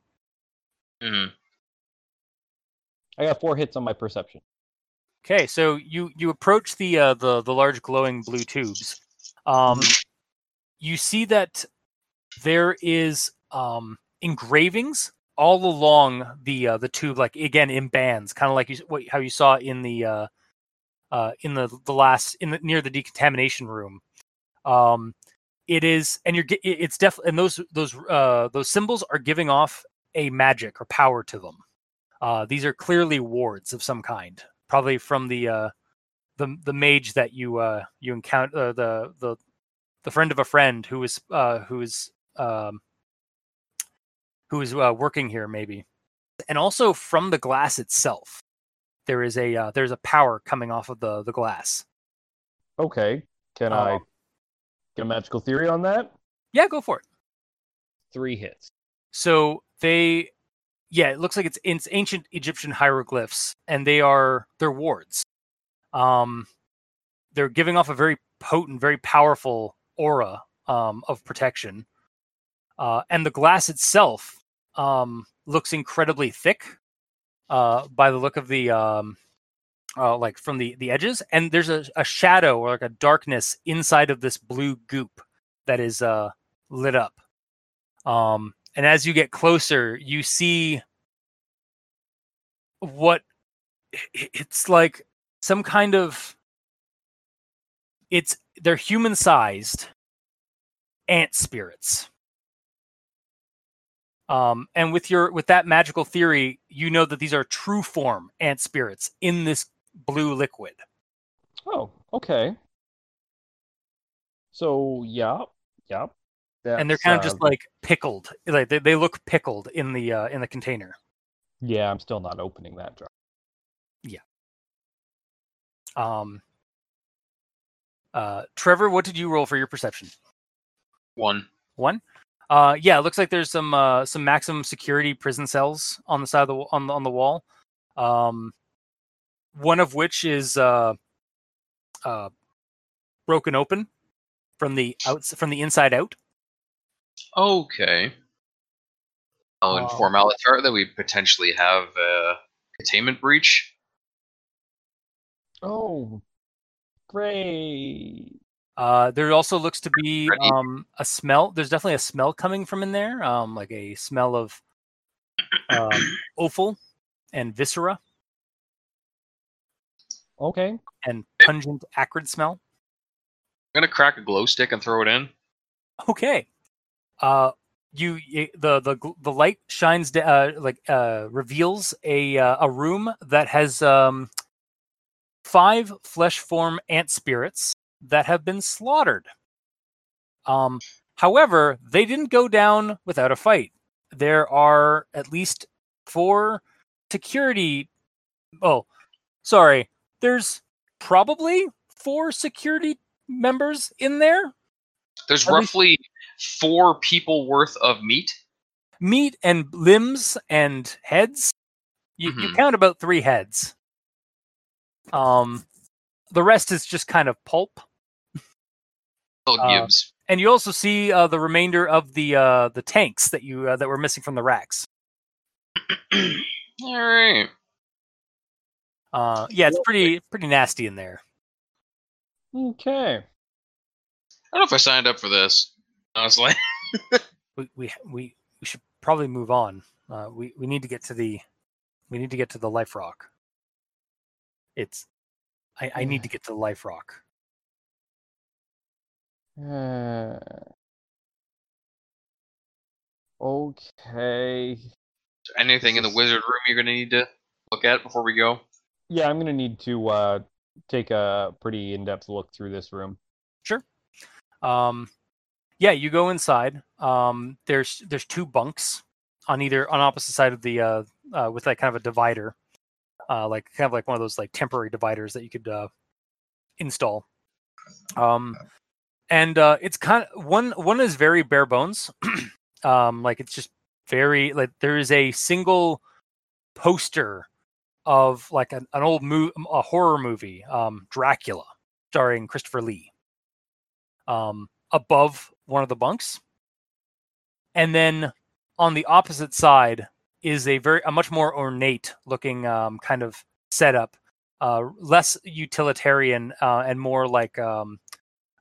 hmm I got four hits on my perception. Okay, so you you approach the uh, the the large glowing blue tubes. Um, You see that there is um, engravings all along the uh, the tube, like again in bands, kind of like you, s- what, how you saw in the uh, uh, in the the last in the near the decontamination room. Um, it is, and you're it's definitely, and those those uh, those symbols are giving off a magic or power to them. Uh, these are clearly wards of some kind, probably from the uh, the the mage that you uh, you encounter uh, the the the friend of a friend who is uh, who is um, who is uh, working here maybe. and also from the glass itself. There is a uh, there's a power coming off of the the glass. Okay. Can I Um, get a magical theory on that? Yeah, go for it. Three hits. So they, yeah, it looks like it's it's ancient Egyptian hieroglyphs, and they are they're wards. Um, they're giving off a very potent, very powerful aura um, of protection, uh, and the glass itself um, looks incredibly thick. Uh, by the look of the um, uh, like from the the edges, and there's a, a shadow or like a darkness inside of this blue goop that is uh, lit up. Um, and as you get closer, you see what it's like some kind of it's they're human sized ant spirits. Um, and with your with that magical theory, you know that these are true form ant spirits in this blue liquid. Oh, okay. So yeah, yeah. and they're kind of uh, just like pickled. Like they, they look pickled in the uh, in the container. Yeah, I'm still not opening that jar. Yeah. Um, uh, Trevor, what did you roll for your perception? One. One. Uh, yeah, it looks like there's some uh, some maximum security prison cells on the side of the on the on the wall. Um, one of which is uh, uh, broken open from the outs from the inside out. Okay. I'll Um, inform Alatar that we potentially have a containment breach. Oh, great. Uh, there also looks to be um, a smell. There's definitely a smell coming from in there, um, like a smell of um, *clears throat* offal and viscera Okay. and pungent acrid smell. I'm gonna crack a glow stick and throw it in. Okay. Uh, you y- the the the light shines uh, like uh, reveals a uh, a room that has um, five flesh form ant spirits that have been slaughtered. Um, however, they didn't go down without a fight. There are at least four security. Oh, sorry. There's probably four security members in there. There's At least- roughly four people worth of meat. meat and limbs and heads. You, you Mhm. count about three heads. Um, the rest is just kind of pulp, Bill Uh, Gibbs. and you also see uh, the remainder of the uh, the tanks that you uh, that were missing from the racks. *clears throat* All right. Uh, yeah, it's pretty pretty nasty in there. Okay. I don't know if I signed up for this. Honestly, *laughs* We we we, we should probably move on. Uh, we we need to get to the we need to get to the life rock. It's I, I need to get to the life rock. Uh, okay. anything in the wizard room you're gonna need to look at before we go? Yeah, I'm gonna need to uh take a pretty in-depth look through this room. Sure. Um, yeah, you go inside. Um, there's there's two bunks on either on opposite side of the uh, uh with like kind of a divider, uh, like kind of like one of those like temporary dividers that you could uh install. Um, and uh, it's kind of one one is very bare bones. *clears throat* um, like it's just very like there is a single poster of like an, an old mo- a horror movie, um, Dracula, starring Christopher Lee um, above one of the bunks. And then on the opposite side is a very a much more ornate looking um, kind of setup, uh, less utilitarian uh, and more like um,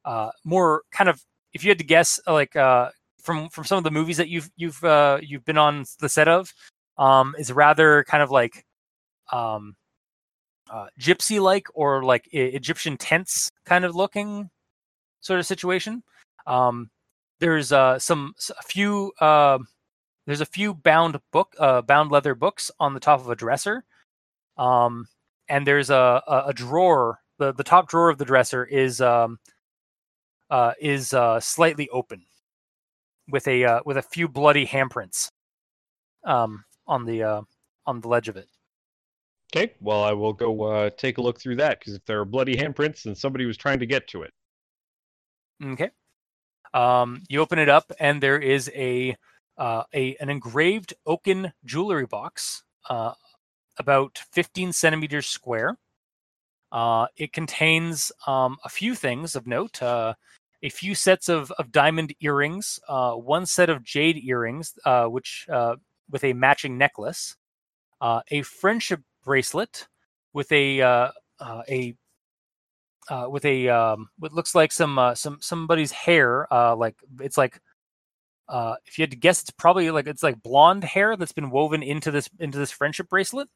uh, more kind of if you had to guess like uh, from from some of the movies that you've you've uh, you've been on the set of um, is rather kind of like um, uh, gypsy like or like E- Egyptian tents kind of looking sort of situation. Um, there's uh, some a few uh, there's a few bound book uh, bound leather books on the top of a dresser, um, and there's a, a, a drawer. the The top drawer of the dresser is um, uh, is uh, slightly open, with a uh, with a few bloody handprints um, on the uh, on the ledge of it. Okay, well, I will go uh, take a look through that because if there are bloody handprints, then somebody was trying to get to it. Okay. Um, you open it up, and there is a uh, a an engraved oaken jewelry box, uh, about 15 centimeters square. Uh, it contains um, a few things of note. Uh, a few sets of, of diamond earrings, uh, one set of jade earrings, uh, which with a matching necklace, a friendship bracelet with a a uh, with a um, what looks like some uh, some somebody's hair. Uh, like it's like uh, if you had to guess, it's probably like it's like blonde hair that's been woven into this into this friendship bracelet.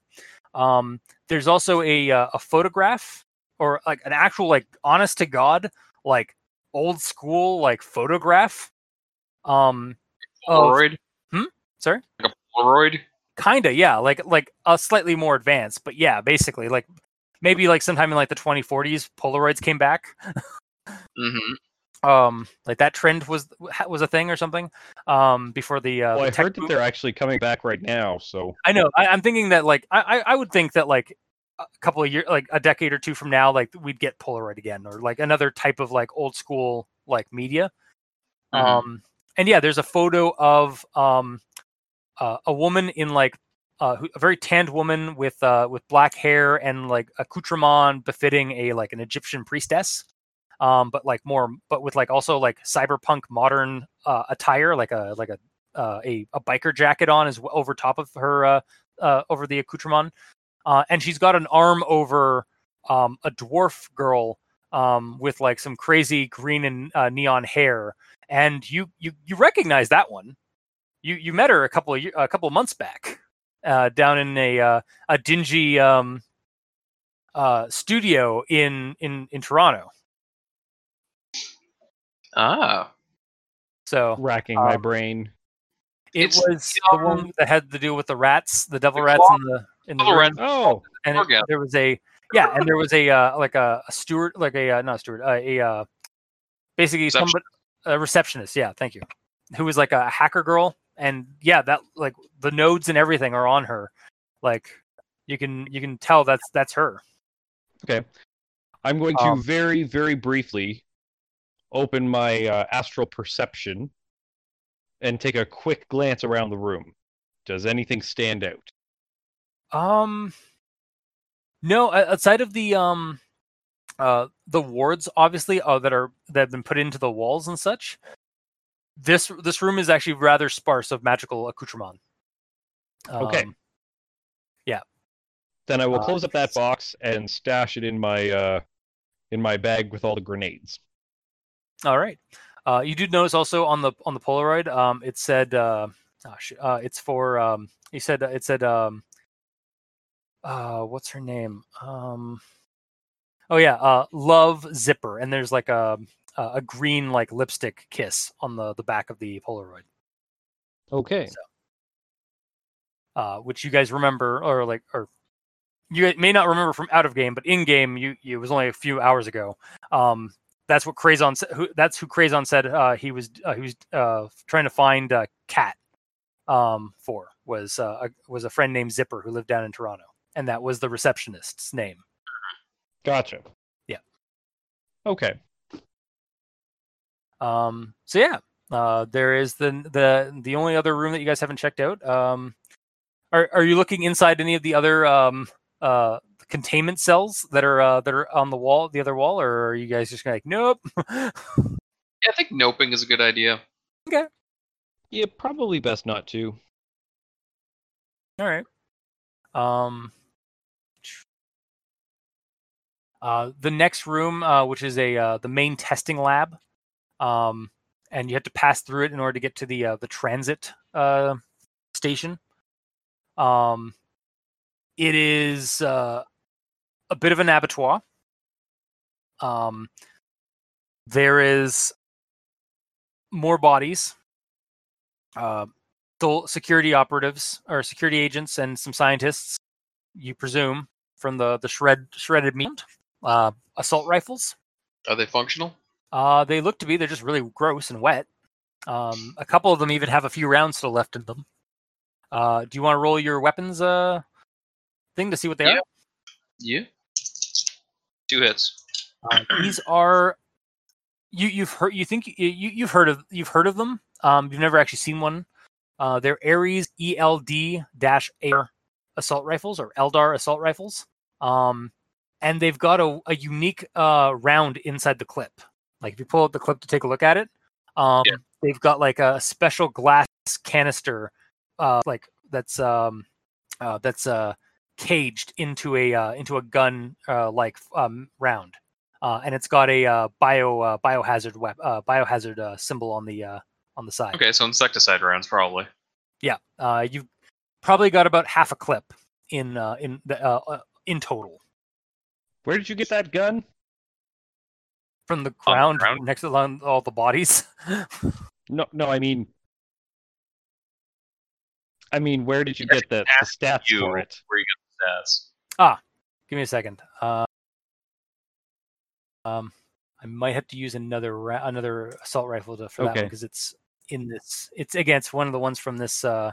Um, there's also a uh, a photograph or like an actual like honest to god like old school like photograph. Um, Polaroid. Of, hmm. Sorry. Like a Polaroid. Kinda, yeah. Like like a slightly more advanced, but yeah, basically like maybe like sometime in like the 2040s, Polaroids came back. mm-hmm. *laughs* Um, like that trend was was a thing or something. Um, before the. Uh, well, the I heard that they're actually coming back right now. So I know. I, am thinking that like I I would think that like a couple of years, like a decade or two from now, like we'd get Polaroid again, or like another type of like old school like media. Mm-hmm. Um, and yeah, there's a photo of um, uh, a woman in like uh, a very tanned woman with uh, with black hair and like accoutrement befitting a like an Egyptian priestess, um, but like more, but with like also like cyberpunk modern uh, attire, like a like a uh, a, a biker jacket on is over top of her uh, uh, over the accoutrement, and she's got an arm over um, a dwarf girl um, with like some crazy green and neon hair, and you you you recognize that one. You you met her a couple of a couple of months back uh, down in a uh, a dingy um, uh, studio in in in Toronto. Ah, so racking um, my brain. It it's, was um, the one that had to do with the rats, the devil the rats in the in the room. Oh, and it, there was a yeah, and there was a uh, like a, a steward, like a uh, not a steward, uh, a uh, basically somebody, a receptionist. Yeah, thank you. Who was like a hacker girl and yeah, that like the nodes and everything are on her. Like you can you can tell that's that's her. Okay, I'm going to um, very very briefly open my uh, astral perception and take a quick glance around the room. Does anything stand out? Um, no. Outside of the um, uh, the wards, obviously, uh, that are that have been put into the walls and such this this room is actually rather sparse of magical accoutrement. Um, okay. Yeah. Then I will uh, close uh, up that box and stash it in my uh, in my bag with all the grenades. All right. Uh, you did notice also on the on the Polaroid, um, it said uh, gosh, uh, it's for um, he said it said um, uh, what's her name? Um, oh yeah, uh, Love Zipper, and there's like a uh, a green like lipstick kiss on the the back of the Polaroid. Okay. So, uh, which you guys remember, or like, or you may not remember from out of game, but in game, you, you it was only a few hours ago. Um, that's what Crazon said. Who, that's who Crazon said uh, he was uh, he was uh, trying to find uh, Cat um, for was uh, a, was a friend named Zipper who lived down in Toronto, and that was the receptionist's name. Gotcha. Yeah. Okay. Um, so yeah, uh, there is the the the only other room that you guys haven't checked out. Um, are are you looking inside any of the other um, uh, containment cells that are uh, that are on the wall, the other wall, or are you guys just gonna like nope? *laughs* yeah, I think noping is a good idea. Okay. Yeah, probably best not to. All right. Um. Uh, the next room, uh, which is a uh, the main testing lab, um, and you have to pass through it in order to get to the uh, the transit uh, station. Um, it is uh, a bit of an abattoir. Um, there is more bodies, uh, security operatives or security agents, and some scientists. You presume from the the shred shredded meat, uh, assault rifles. Are they functional? Uh, they look to be. They're just really gross and wet. Um, a couple of them even have a few rounds still left in them. Uh, do you want to roll your weapons uh thing to see what they Yeah. are? Yeah. Two hits. Uh, these are you you've heard you think you, you you've heard of you've heard of them. Um, you've never actually seen one. Uh, they're Ares ELD dash AR assault rifles or Eldar assault rifles. Um, and they've got a, a unique uh round inside the clip. Like if you pull up the clip to take a look at it, um, Yeah. they've got like a special glass canister, uh, like that's um, uh, that's uh caged into a uh, into a gun uh, like um, round, uh, and it's got a uh, bio uh, biohazard wep- uh, biohazard uh, symbol on the uh, on the side. Okay, so insecticide rounds probably. Yeah, uh, you've probably got about half a clip in uh, in the uh, uh, in total Where did you get that gun? From the the ground, ground? next to all- all the bodies. *laughs* No, no, I mean, I mean, where did you get the, the stats You for it? where you get the stats. Ah, give me a second. Uh, um, I might have to use another ra- another assault rifle to, for that one because it's in this. It's against one of the ones from this uh,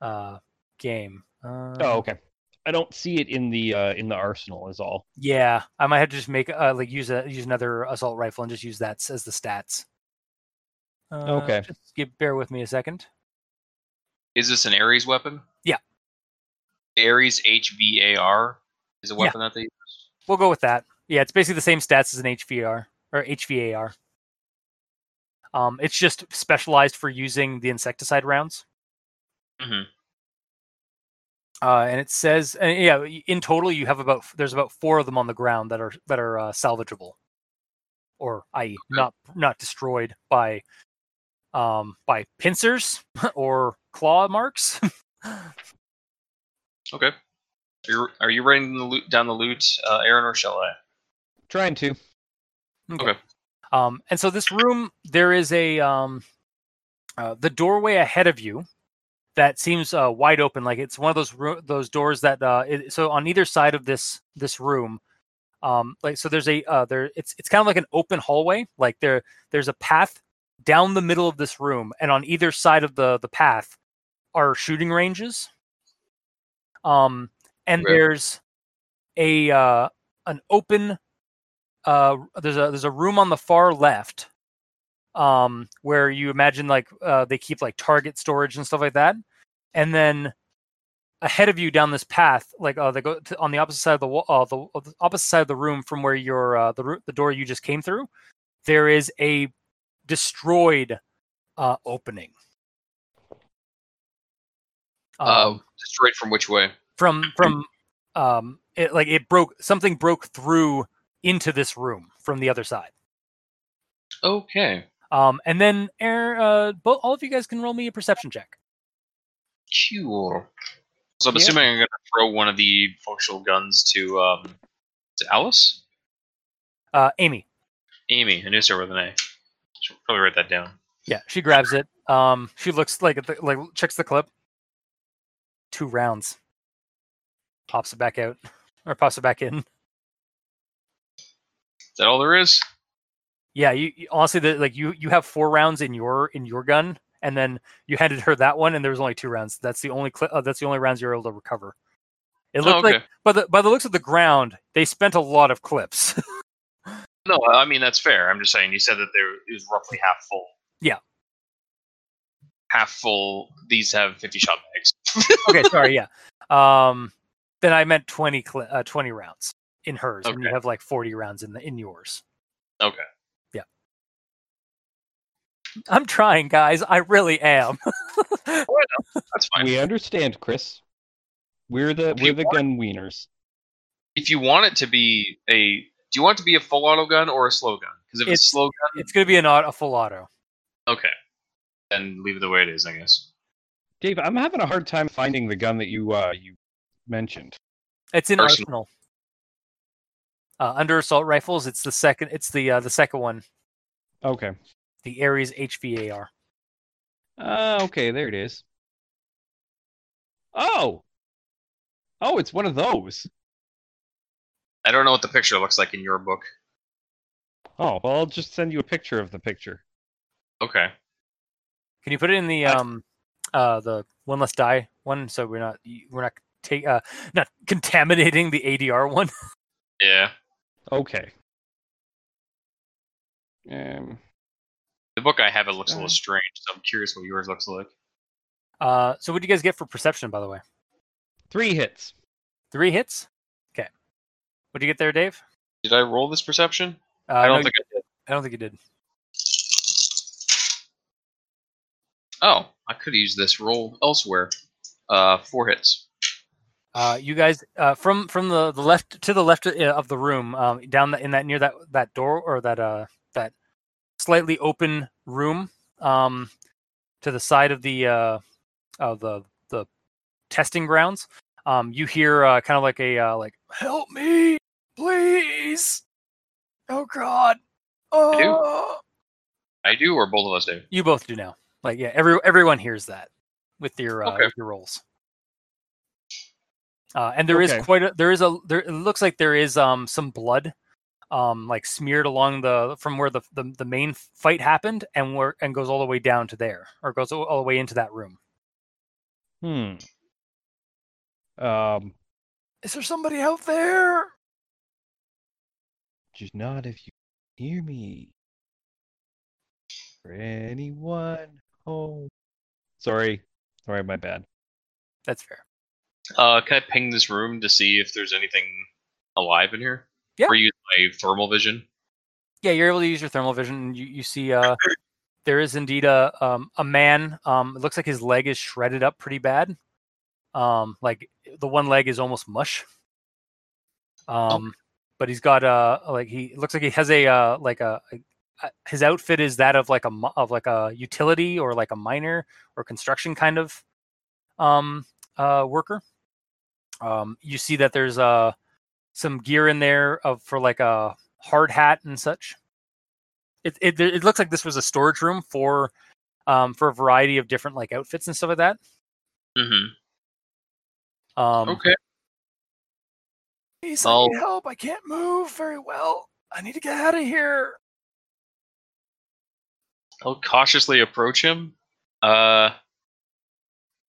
uh, game. Uh, Oh, okay. I don't see it in the uh, in the arsenal. Is all. Yeah, I might have to just make uh, like use a use another assault rifle and just use that as the stats. Uh, Okay. Just give, bear with me a second. Is this an Ares weapon? Yeah. Ares HVAR is a Yeah. weapon that they use. We'll go with that. Yeah, it's basically the same stats as an HVAR or HVAR. Um, it's just specialized for using the insecticide rounds. hmm Uh, and it says, uh, yeah, in total you have about there's about four of them on the ground that are that are uh, salvageable, or i.e. not not destroyed by um by pincers *laughs* or claw marks. *laughs* Okay. Are you, are you writing the loot down the loot, uh, Aaron, or shall I? Trying to. Okay. Um, and so this room, there is a um, uh, the doorway ahead of you that seems uh, wide open, like it's one of those ro- those doors that uh, it, so on either side of this this room, um, like so there's a uh, there it's it's kind of like an open hallway, like there there's a path down the middle of this room, and on either side of the the path are shooting ranges. Um, and there's a uh, an open uh there's a there's a room on the far left um where you imagine like uh they keep like target storage and stuff like that and then ahead of you down this path like uh they go to, on the opposite side of the wall uh, the, uh, the opposite side of the room from where your uh the the door you just came through there is a destroyed uh opening Uh, Um, destroyed from which way? from from um it like it broke something broke through into this room from the other side Okay. um and then uh both all of you guys can roll me a perception check Cool. So I'm Yeah. assuming I'm going to throw one of the functional guns to um to Alice, uh amy Amy. I knew her with an A. Should probably write that down. yeah she grabs it um she looks like at the, like checks the clip two rounds pops it back out or pops it back in Is that all there is? yeah you, you honestly the, like you you have four rounds in your in your gun and then you handed her that one and there was only two rounds that's the only cli- uh, that's the only rounds you're able to recover it looked Oh, okay. like by the by the looks of the ground they spent a lot of clips *laughs* No, I mean that's fair. I'm just saying. You said that there is roughly half full. Yeah. Half full. These have 50 shot bags. *laughs* okay sorry yeah um then i meant 20 cli- uh, 20 rounds in hers and you have like 40 rounds in the in yours okay. I'm trying guys i really am *laughs* That's fine. We understand, Chris. We're the If we're the want- gun wieners. if you want it to be a, do you want it to be a full auto gun or a slow gun? Because if it's, It's- slow gun, it's going to be an au- a full auto okay, then leave it the way it is, I guess. Dave, I'm having a hard time finding the gun that you uh you mentioned. it's in Arsenal. arsenal uh, under assault rifles it's the second it's the uh, the second one Okay. The ares hvar Uh, okay, there it is. Oh. Oh, it's one of those. I don't know what the picture looks like in your book. Oh, well, I'll just send you a picture of the picture. Okay. can you put it in the um uh the one less die one, so we're not we're not take uh not contaminating the ADR one. *laughs* Yeah. Okay. Um, The book I have it looks a little strange, so I'm curious what yours looks like. Uh, so what do you guys get for perception, by the way? three hits. Three hits. Okay. What do you get there, Dave? Did I roll this perception? Uh, I don't no, think I did. I don't think you did. Oh, I could use this roll elsewhere. Uh, four hits. Uh, you guys, uh, from from the, the left to the left uh, of the room, um, down the, in that near that that door or that uh that slightly open room, um, to the side of the uh of the the testing grounds, um, you hear uh, kind of like a uh, like help me, please, oh god, oh. I do, or both of us do. You both do now. Like yeah, every everyone hears that with your uh, Okay. with your rolls. Uh, and there is Okay. quite a there is a there it looks like there is um some blood um like smeared along the from where the the, the main fight happened and where and goes all the way down to there or goes all all the way into that room. Hmm. Um, Is there somebody out there? just not if you hear me. For anyone home. Sorry. Sorry, my bad. That's fair. Uh, can I ping this room to see if there's anything alive in here? Yeah. Or use my thermal vision? Yeah, you're able to use your thermal vision. And you you see uh there is indeed a um a man. Um, it looks like his leg is shredded up pretty bad. Um, like the one leg is almost mush. Um, but he's got uh like he looks like he has a uh like a, a a- his outfit is that of like a of like a utility or like a miner or construction kind of um uh worker. Um, you see that there's uh some gear in there of for like a hard hat and such. It it it looks like this was a storage room for um for a variety of different like outfits and stuff like that. Mm-hmm. Um, Okay. Please, I need help. I can't move very well. I need to get out of here. I'll cautiously approach him. Uh,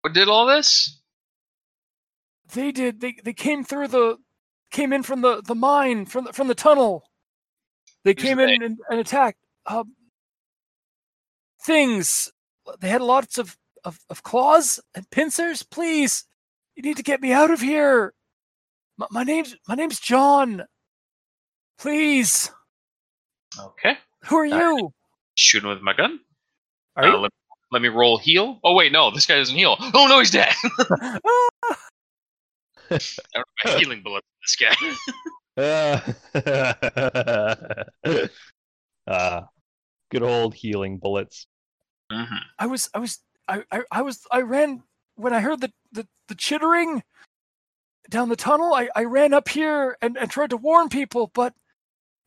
what did all this? They did. They they came through the came in from the the mine from the from the tunnel. They came they? in and, and attacked. Um, things. They had lots of, of of claws and pincers. Please, you need to get me out of here. My, my name's my name's John. Please, Okay. who are you? Shoot him with my gun. Are Uh, you? let, let me roll heal. Oh wait, no, this guy doesn't heal. Oh no, he's dead. I don't have my healing bullet this guy. uh, *laughs* *laughs* good old healing bullets. hmm I was I was I, I, I was I ran when I heard the, the, the chittering down the tunnel. I, I ran up here and, and tried to warn people, but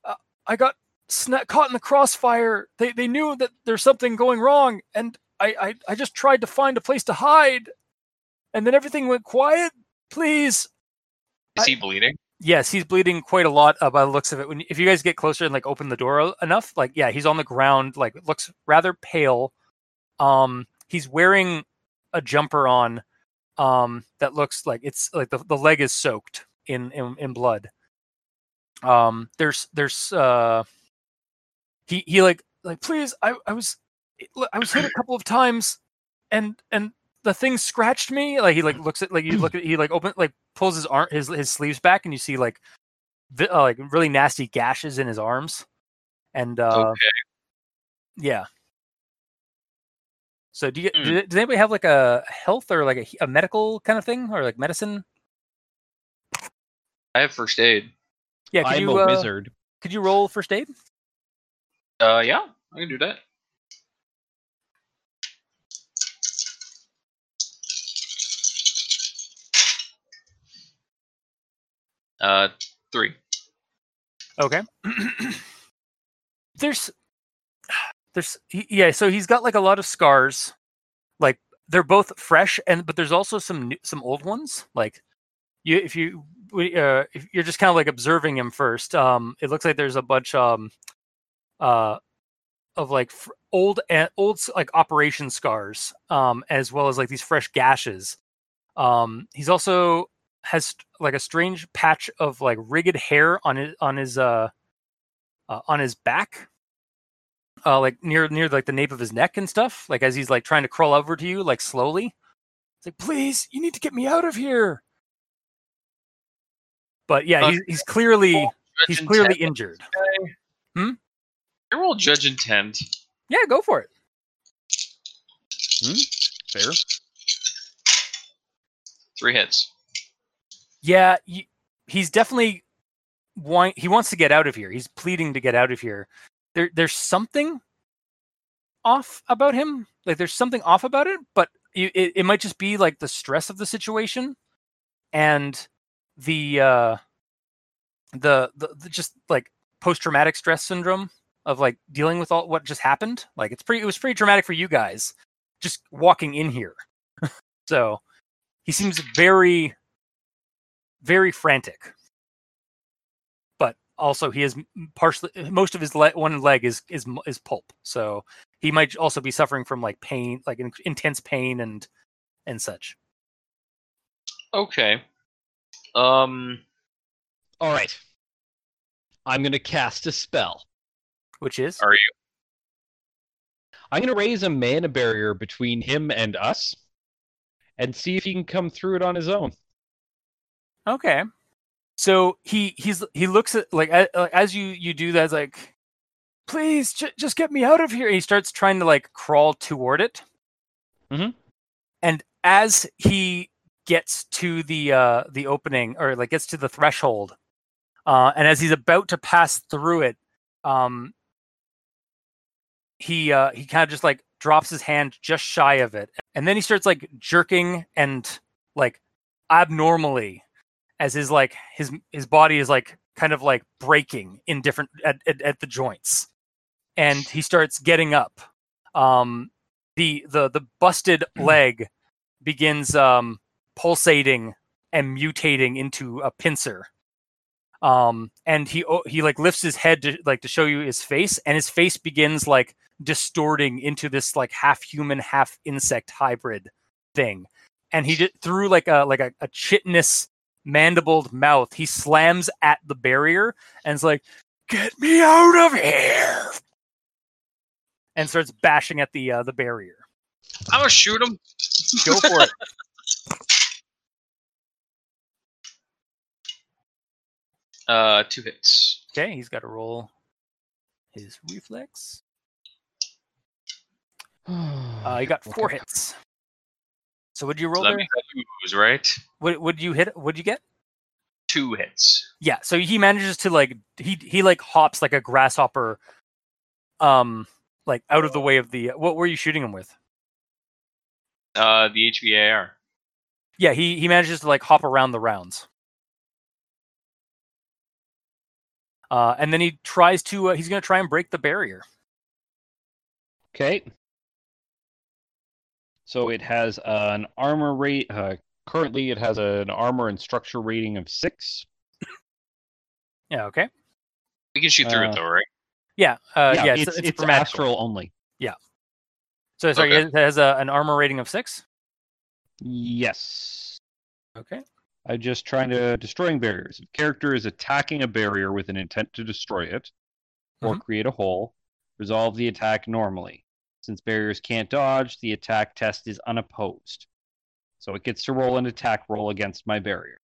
uh, I got sna- caught in the crossfire. They they knew that there's something going wrong, and I, I I just tried to find a place to hide, and then everything went quiet. Please, Is I- he bleeding? Yes, he's bleeding quite a lot uh, by the looks of it. When if you guys get closer and like open the door enough, like yeah, he's on the ground, like looks rather pale. Um, he's wearing a jumper on, um, that looks like it's like the, the leg is soaked in, in in blood. Um, there's there's uh, he he like like please, I I was I was hit a couple of times, and and the thing scratched me. Like he like looks at like you *clears throat* look at he like open like pulls his arm his his sleeves back and you see like vi- uh, like really nasty gashes in his arms and uh okay. yeah so do you Hmm. do, does anybody have like a health or like a, a medical kind of thing or like medicine I have first aid. yeah could I'm you a uh, wizard. could you roll first aid Uh, yeah, I can do that. Uh, three. okay. *clears throat* There's there's yeah so he's got like a lot of scars. Like they're both fresh and but there's also some new, some old ones. Like you if you uh if you're just kind of like observing him first um it looks like there's a bunch um uh of like fr- old and old like operation scars um as well as like these fresh gashes. Um, he's also has like a strange patch of like rigged hair on his on his uh, uh on his back, uh, like near near like the nape of his neck and stuff. Like as he's like trying to crawl over to you, like slowly. It's like, please, you need to get me out of here. But yeah, he's, he's clearly he's clearly injured. Hmm? I roll judge intent. Yeah, go for it. hmm Fair. Three hits. Yeah, he's definitely want, he wants to get out of here. He's pleading to get out of here. There there's something off about him. Like there's something off about it, but it, it, might just be like the stress of the situation and the uh the, the, the just like post traumatic stress syndrome of like dealing with all what just happened. Like it's pretty it was pretty traumatic for you guys just walking in here. *laughs* so he seems very very frantic. But also, he is partially most of his le- one leg is is is pulp, so he might also be suffering from like pain, like in- intense pain and and such. Okay. Um. All right. I'm going to cast a spell. Which is Are you? I'm going to raise a mana barrier between him and us and see if he can come through it on his own. Okay. So he he's he looks at like as you you do that, like, please j- just get me out of here. And he starts trying to like crawl toward it. Mhm. And as he gets to the uh the opening or like gets to the threshold, uh, and as he's about to pass through it, um, he uh he kind of just like drops his hand just shy of it, and then he starts like jerking and like abnormally as his like his his body is like kind of like breaking in different at, at, at the joints. And he starts getting up. Um the the the busted *clears throat* leg begins um pulsating and mutating into a pincer. Um and he o- he like lifts his head to like to show you his face and his face begins like distorting into this like half human half insect hybrid thing. And he did through like a like a, a chitinous mandibled mouth he slams at the barrier and is like get me out of here! and starts bashing at the uh, the barrier. I'm gonna shoot him. go for it. *laughs* Uh, two hits. okay he's got to roll his reflex. *sighs* Uh, you got four hits so would you So roll that there means I lose, right? what would you hit what'd you get Two hits. yeah so he manages to like he he like hops like a grasshopper um like out of the way of the what were you shooting him with Uh, the HVAR. yeah he he manages to like hop around the rounds uh and then he tries to uh, he's gonna try and break the barrier Okay. So it has an armor rate. Uh, currently, it has an armor and structure rating of six. yeah okay We can shoot through Uh, it though, right? yeah uh yeah, it's, it's, it's, for astral only. Yeah. So sorry Okay. it has a, an armor rating of six Yes. okay I'm just trying to destroying barriers. If character is attacking a barrier with an intent to destroy it or Mhm. create a hole, resolve the attack normally. Since barriers can't dodge, the attack test is unopposed. So it gets to roll an attack roll against my barrier.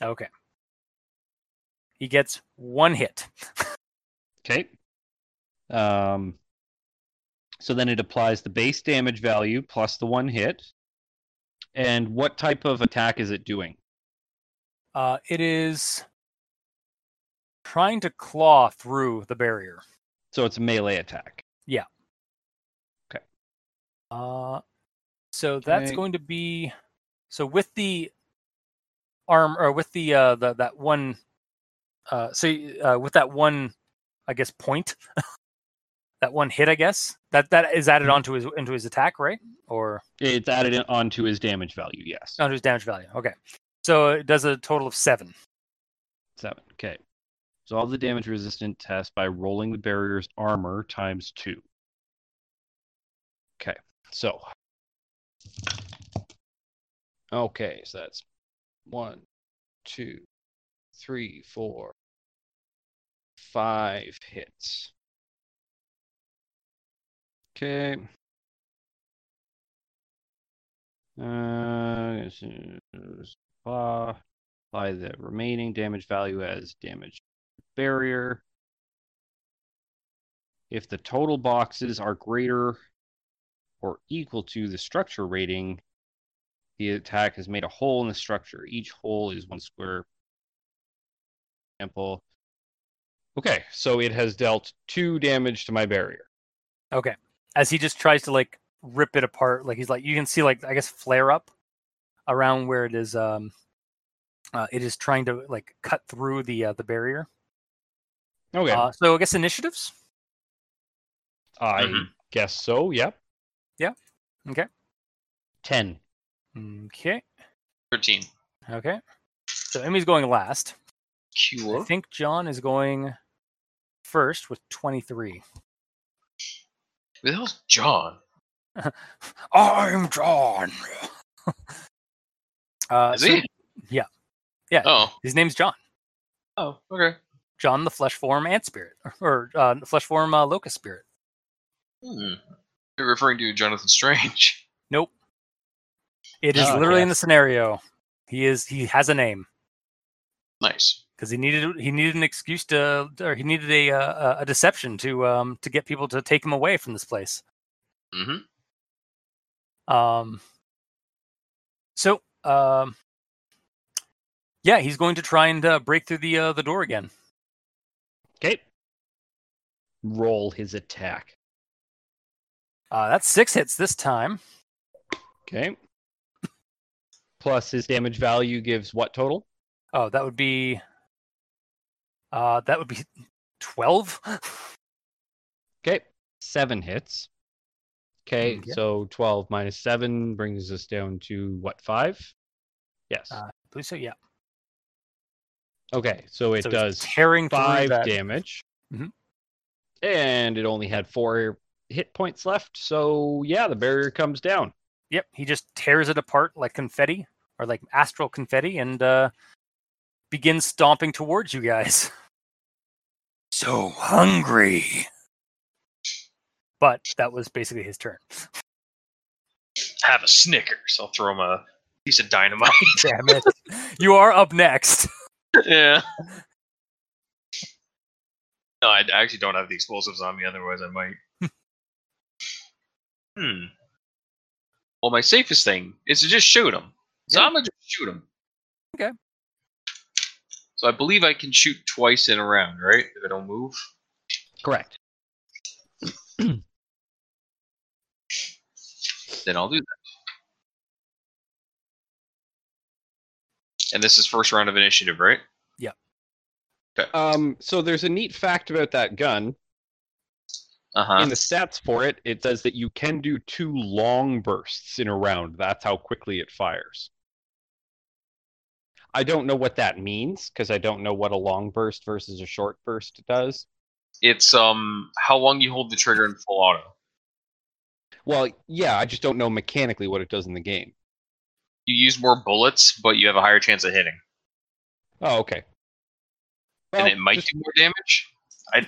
okay he gets one hit Okay. Um, so then it applies the base damage value plus the one hit. And what type of attack is it doing? uh it is trying to claw through the barrier So it's a melee attack. Uh, so that's Okay. going to be so with the arm or with the uh the that one uh so uh with that one I guess point *laughs* that one hit I guess that that is added Mhm. onto his into his attack right or It's added onto his damage value, yes. onto his damage value okay so it does a total of seven Seven. Okay. Resolve the damage resistant test by rolling the barrier's armor times two. So Okay, so that's one, two, three, four, five hits. Okay. Uh, apply the remaining damage value as damage barrier. If the total boxes are greater or equal to the structure rating, the attack has made a hole in the structure. Each hole is one square. Example. Okay, so it has dealt two damage to my barrier. Okay. As he just tries to like rip it apart, like he's like you can see like I guess flare up around where it is um uh, it is trying to like cut through the uh, the barrier. Okay, Uh, so I guess initiatives. I Mhm. guess so. Yep. Okay. Ten. Okay. 13. Okay. So Emmy's going last. I think John is going first with 23. Who the hell's John? *laughs* I'm John. *laughs* uh, Is so- he? yeah. Yeah. Oh. His name's John. Oh, okay. John the flesh form ant spirit, *laughs* or uh, flesh form uh, locust spirit. Hmm. You're referring to Jonathan Strange. *laughs* Nope. It is Oh, literally in the scenario. He is. He has a name Nice. because he needed. He needed an excuse to, or he needed a uh, a deception to um to get people to take him away from this place. Mm-hmm. Um. So, um, yeah, he's going to try and uh, break through the uh, the door again. Okay. Roll his attack. Uh, that's six hits this time. Okay. Plus his damage value gives what total? Oh, that would be. Uh, that would be twelve. Okay. Seven hits. Okay, Okay. so 12 minus 7 brings us down to what, 5? Yes. Uh, believe so. Yeah. okay, so it So does tearing 5 that. damage. Mhm. And it only had 4 hit points left, so yeah, the barrier comes down. Yep, he just tears it apart like confetti or like astral confetti and uh, begins stomping towards you guys. *laughs* So hungry. But that was basically his turn. *laughs* Have a Snickers. I'll throw him a piece of dynamite. *laughs* Damn it. you are up next. yeah. No, I I actually don't have the explosives on me. Otherwise, I might. Hmm. Well, my safest thing is to just shoot him. So Yeah. I'm gonna just shoot him. Okay. So I believe I can shoot twice in a round, right? If I don't move. Correct. Then I'll do that. And this is first round of initiative, right? Um, so there's a neat fact about that gun. Uh huh. In the stats for it, it says that you can do two long bursts in a round. That's how quickly it fires. I don't know what that means because I don't know what a long burst versus a short burst does. It's um how long you hold the trigger in full auto. Well, yeah, I just don't know mechanically what it does in the game. You use more bullets, but you have a higher chance of hitting, Oh, okay. and it might just- do more damage. I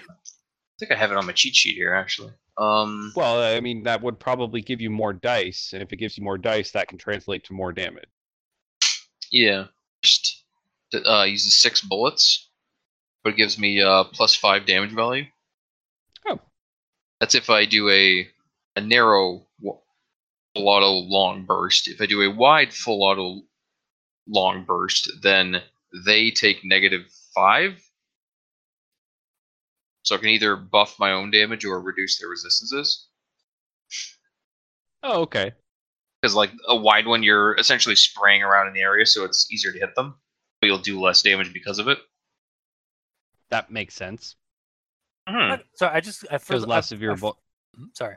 think I have it on my cheat sheet here, actually. Um, well, I mean, that would probably give you more dice, and if it gives you more dice, that can translate to more damage. yeah, just uh, uses six bullets, but it gives me uh plus five damage value. Oh. That's if I do a a narrow full auto long burst. If I do a wide full auto long burst, then they take negative five. So I can either buff my own damage or reduce their resistances. Oh, okay. Because like a wide one, you're essentially spraying around in the area, so it's easier to hit them, but you'll do less damage because of it. That makes sense. Hmm. So I just I Because less I, of your I- bu- Mhm, sorry.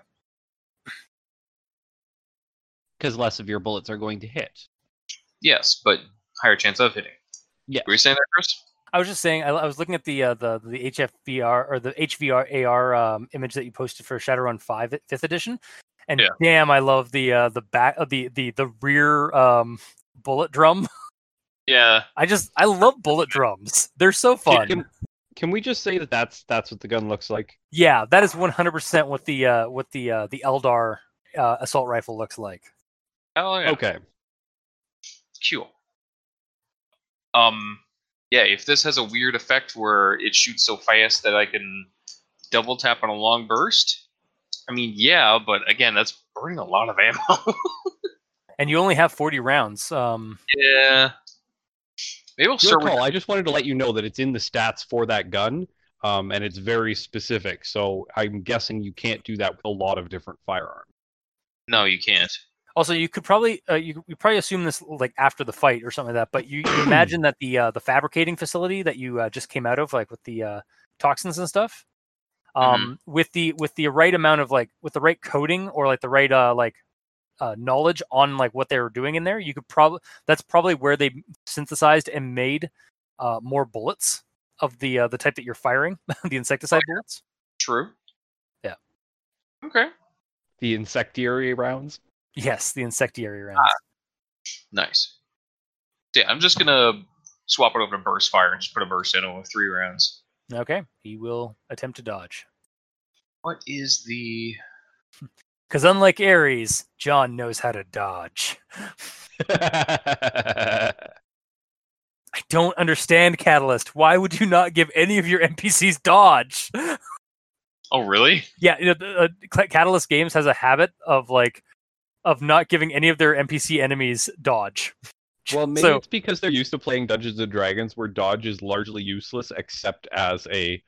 because less of your bullets are going to hit. Yes, but higher chance of hitting. Yeah. Were you saying that, Chris? I was just saying I, I was looking at the uh, the the HFVR or the HVR AR um, image that you posted for Shadowrun Five Fifth Edition, and Yeah. damn, I love the uh, the back of the the the rear um, bullet drum. *laughs* Yeah. I just I love bullet drums. They're so fun. Can, can we just say that that's that's what the gun looks like? Yeah, that is 100% what the uh, what the uh, the Eldar uh, assault rifle looks like. Hell yeah. Okay. Cool. Um, yeah. If this has a weird effect where it shoots so fast that I can double tap on a long burst, I mean, yeah, but again, that's burning a lot of ammo. *laughs* And you only have 40 rounds. Um, yeah. Maybe we'll Good start with call. I just wanted to let you know that it's in the stats for that gun, um, and it's very specific. So I'm guessing you can't do that with a lot of different firearms. No, you can't. Also, you could probably uh, you, you probably assume this like after the fight or something like that. But you, you *clears throat* imagine that the uh, the fabricating facility that you uh, just came out of, like with the uh, toxins and stuff, um, with the with the right amount of like with the right coating or like the right uh, like uh, knowledge on like what they were doing in there, you could probably that's probably where they synthesized and made uh, more bullets of the uh, the type that you're firing, *laughs* the insecticide bullets. True. Yeah. Okay. The insectiary rounds. Yes, the insectiary rounds. Nice. Yeah, I'm just gonna swap it over to burst fire and just put a burst in with three rounds. Okay, he will attempt to dodge. What is the? *laughs* Because unlike Ares, John knows how to dodge. *laughs* I don't understand Catalyst. Why would you not give any of your NPCs dodge? Oh, really? yeah, you know, the, uh, Catalyst Games has a habit of like of not giving any of their NPC enemies dodge. *laughs* well, maybe So- it's because they're used to playing Dungeons and Dragons, where dodge is largely useless except as a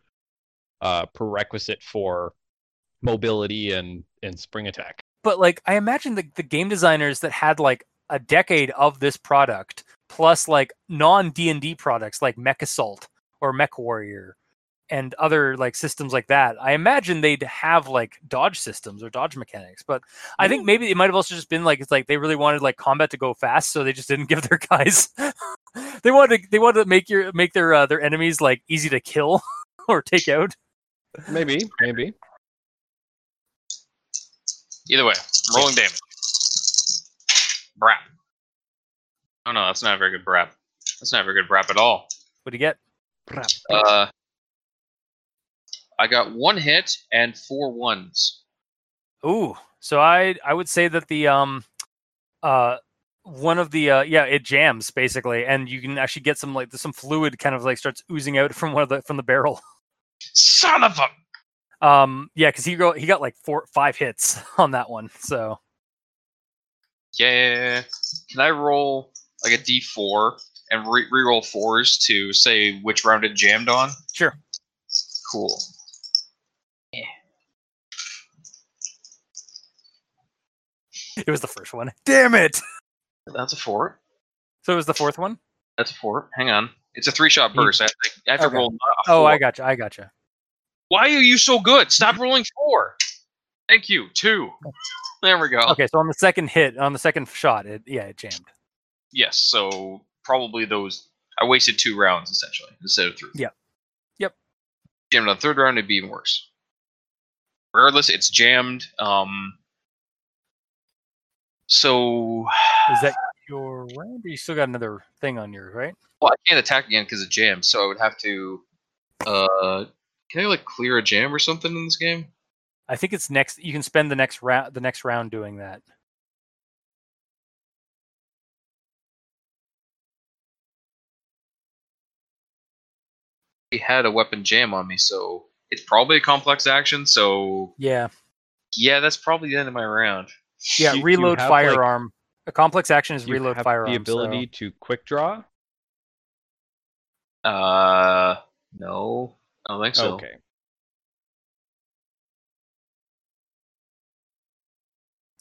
uh, prerequisite for mobility and and spring attack. But like, I imagine the the game designers that had like a decade of this product plus like non D and D products like MechAssault or MechWarrior and other like systems like that. I imagine they'd have like dodge systems or dodge mechanics. But I think maybe it might have also just been like it's like they really wanted like combat to go fast, so they just didn't give their *laughs* guys. *laughs* they wanted to, they wanted to make your make their uh, their enemies like easy to kill *laughs* or take out. Maybe, maybe. Either way, rolling damage. Brap. Oh no, that's not a very good brap. That's not a very good brap at all. What do you get? Uh, I got one hit and four ones. Ooh, so I I would say that the um uh one of the uh yeah it jams basically, and you can actually get some like some fluid kind of like starts oozing out *laughs* from one of the from the barrel. Son of a! Um yeah, because he go he got like four five hits *laughs* on that one. So Yeah. Can I roll like a d4 and re- reroll fours to say which round it jammed on? sure. Cool. *laughs* It was the first one. *laughs* Damn it! That's a four. So it was the fourth one. That's a four. Hang on. It's a three shot burst. I have to, I have to roll. a Oh, I four. gotcha. I gotcha. Why are you so good? Stop rolling four. Thank you. Two. There we go. Okay, so on the second hit, on the second shot, it yeah it jammed. Yes. So probably those. I wasted two rounds essentially instead of three. Yeah. Yep. Jammed on the third round, it'd be even worse. Regardless, it's jammed. Um. So, Is that *sighs* your round? Or you still got another thing on yours, right? well, I can't attack again because it jammed. So I would have to. Uh, can I like clear a jam or something in this game? I think it's next. You can spend the next round the next round doing that. He had a weapon jam on me, so it's probably a complex action. So Yeah. yeah, that's probably the end of my round. Yeah, You- you reload have, like- firearm. a complex action is You reload have firearm. the so- ability to quick draw. Uh, no, I don't think so. Okay.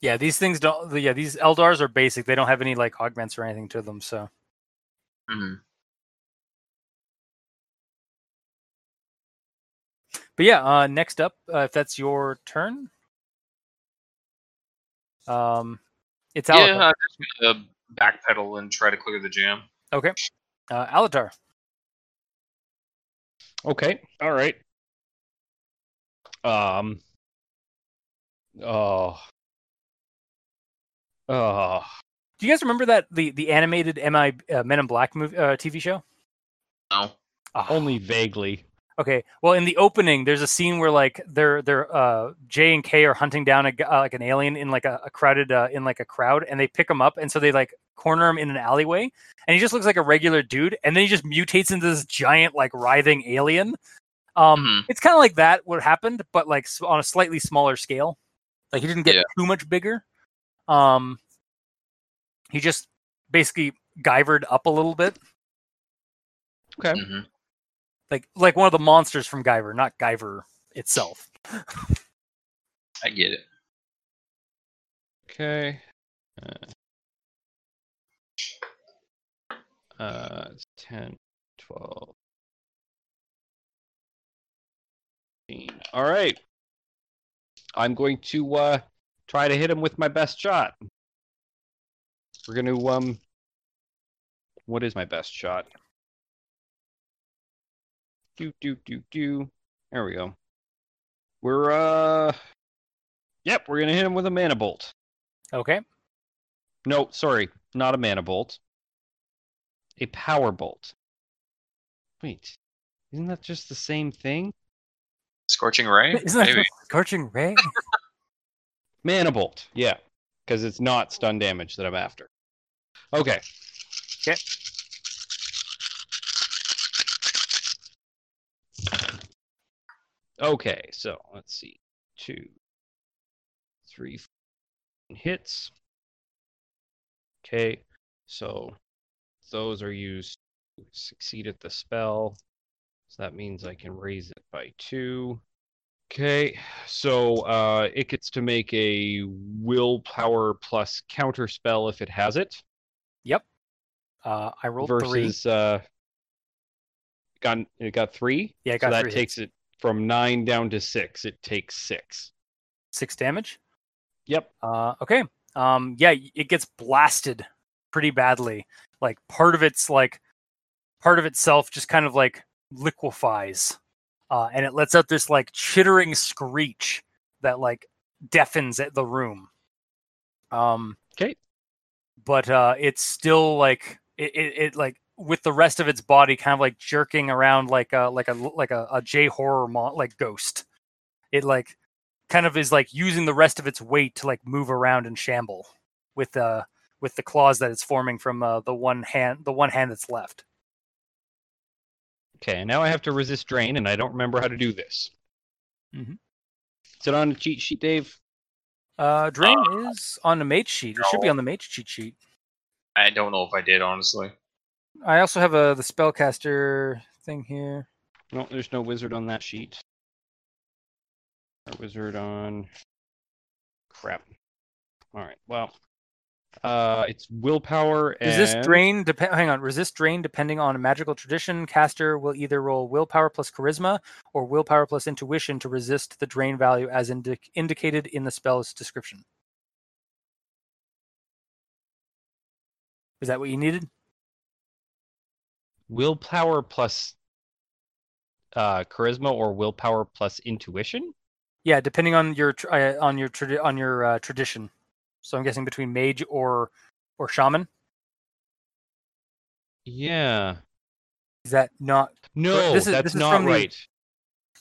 Yeah, these things don't. Yeah, these Eldars are basic. They don't have any like augments or anything to them. So Mhm. But yeah, uh, next up, uh, if that's your turn, um, it's Yeah, Alatar. I'm just gonna backpedal and try to clear the jam. Okay, uh, Alatar. Okay. All right. Um. Oh. Oh. Do you guys remember that the the animated MI uh, Men in Black movie uh, TV show? No. Ah, Only vaguely. Okay. Well, in the opening, there's a scene where like they're they're uh, J and K are hunting down a, g- uh, like an alien in like a, a crowded uh, in like a crowd, and they pick him up, and so they like corner him in an alleyway, and he just looks like a regular dude, and then he just mutates into this giant like writhing alien. Um, Mhm. it's kind of like that what happened, but like on a slightly smaller scale. Like he didn't get Yeah. too much bigger. Um, he just basically Guyvered up a little bit. Okay. Mhm. Like like one of the monsters from Guyver, not Guyver itself. I get it. Okay. Uh, uh, it's 10, 12. 15. All right. I'm going to uh, try to hit him with my best shot. We're going to, um, what is my best shot? Do, do, do, do. There we go. We're, uh, yep, we're going to hit him with a mana bolt. Okay. No, sorry, not a mana bolt. A power bolt. Wait, isn't that just the same thing? Scorching ray? *laughs* Isn't that Maybe. just scorching ray? *laughs* Mana bolt, yeah, because it's not stun damage that I'm after. Okay. Okay. Okay, so let's see. Two, three four hits. Okay, so those are used to succeed at the spell. So that means I can raise it by two. Okay, so uh, it gets to make a willpower plus counter spell if it has it. Yep. Uh, I rolled three. versus uh, got it got three. Yeah, I so got that three takes it from nine down to six. It takes six. Six damage. Yep. Uh, okay. Um, yeah, it gets blasted pretty badly. Like part of it's like part of itself just kind of like liquefies, uh, and it lets out this like chittering screech that like deafens at the room. Um, 'Kay. But uh, it's still like it, it, it like with the rest of its body kind of like jerking around like a like a like a, a J horror mon- like ghost. It like kind of is like using the rest of its weight to like move around and shamble with uh with the claws that it's forming from uh, the one hand the one hand that's left. Okay. Now I have to resist drain, and I don't remember how to do this. Mm-hmm. Is it on a cheat sheet, Dave? Uh, drain is on the mage sheet. It should be on the mage cheat sheet. I don't know if I did, honestly. I also have a the spellcaster thing here. No, there's no wizard on that sheet. A wizard on. Crap. All right. Well, uh, it's willpower and Resist drain depend. Hang on. Resist drain depending on a magical tradition. Caster will either roll willpower plus charisma or willpower plus intuition to resist the drain value as indi- indicated in the spell's description. Is that what you needed? Willpower plus uh, charisma or willpower plus intuition. Yeah, depending on your uh, on your tradi- on your uh, tradition. So I'm guessing between mage or or shaman. Yeah. Is that not No, this is- that's this is not from the-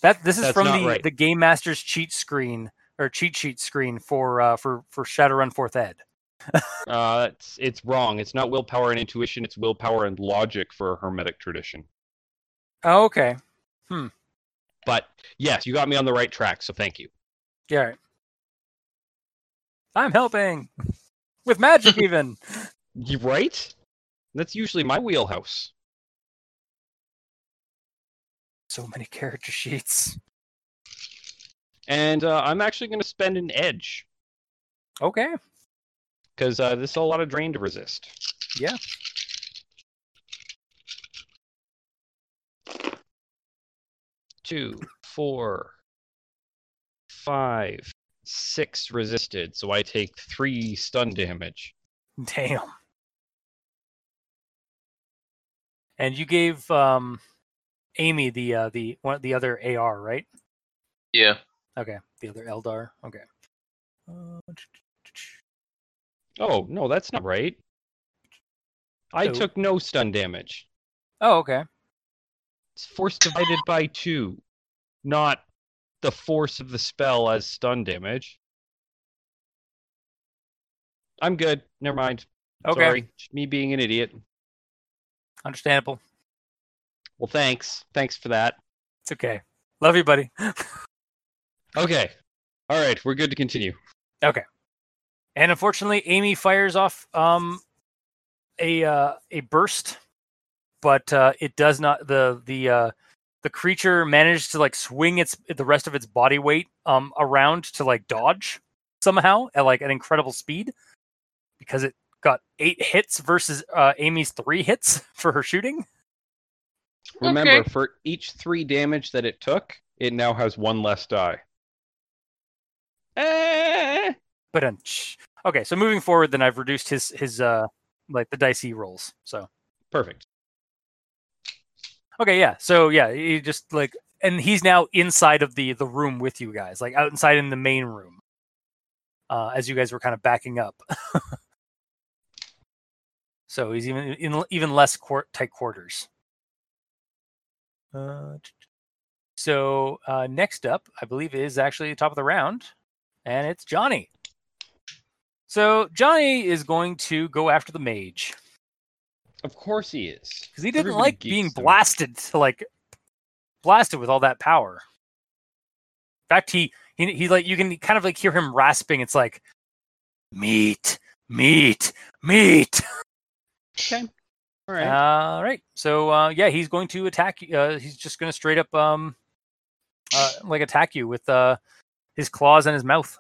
that? This is That's from the right. the game master's cheat screen or cheat sheet screen for uh, for for Shadowrun Fourth Ed. Uh, it's it's wrong. It's not willpower and intuition. It's willpower and logic for a hermetic tradition. Oh, okay. Hmm. But yes, you got me on the right track. So thank you. Yeah. right. I'm helping with magic *laughs* even. You right? That's usually my wheelhouse. so many character sheets. And uh, I'm actually going to spend an edge Okay. Because uh, this is a lot of drain to resist. Yeah. Two, four, five, six resisted. So I take three stun damage. Damn. And you gave um Amy the uh the one the other AR, right? Yeah. Okay. The other Eldar. Okay. Uh, Oh no, that's not right. I took no stun damage. Oh, okay. It's force divided by two, not the force of the spell as stun damage. I'm good. Never mind. Okay. Sorry. Me being an idiot. Understandable. Well, thanks. Thanks for that. It's okay. Love you, buddy. *laughs* Okay. All right. We're good to continue. And unfortunately, Amy fires off um, a uh, a burst, but uh, it does not. the the uh, The creature managed to like swing its the rest of its body weight um, around to like dodge somehow at like an incredible speed because it got eight hits versus uh, Amy's three hits *laughs* for her shooting. Remember, Okay. for each three damage that it took, it now has one less die. Eh. But um, okay, so moving forward, then I've reduced his his uh like the dicey rolls. So Perfect. Okay, yeah. So yeah, he just like and he's now inside of the the room with you guys, like outside in the main room. Uh as you guys were kind of backing up. *laughs* so he's even in even less quar tight quarters. Uh, so uh next up, I believe is actually the top of the round and it's Johnny. So Johnny is going to go after the mage Of course he is. because he didn't Everybody like being to- blasted to *laughs* like blasted with all that power. In fact, he he he like you can kind of like hear him rasping. It's like meat, meat, meat. *laughs* Okay. All right. All right. So uh, yeah, he's going to attack you. Uh, he's just going to straight up um uh, like attack you with uh his claws and his mouth.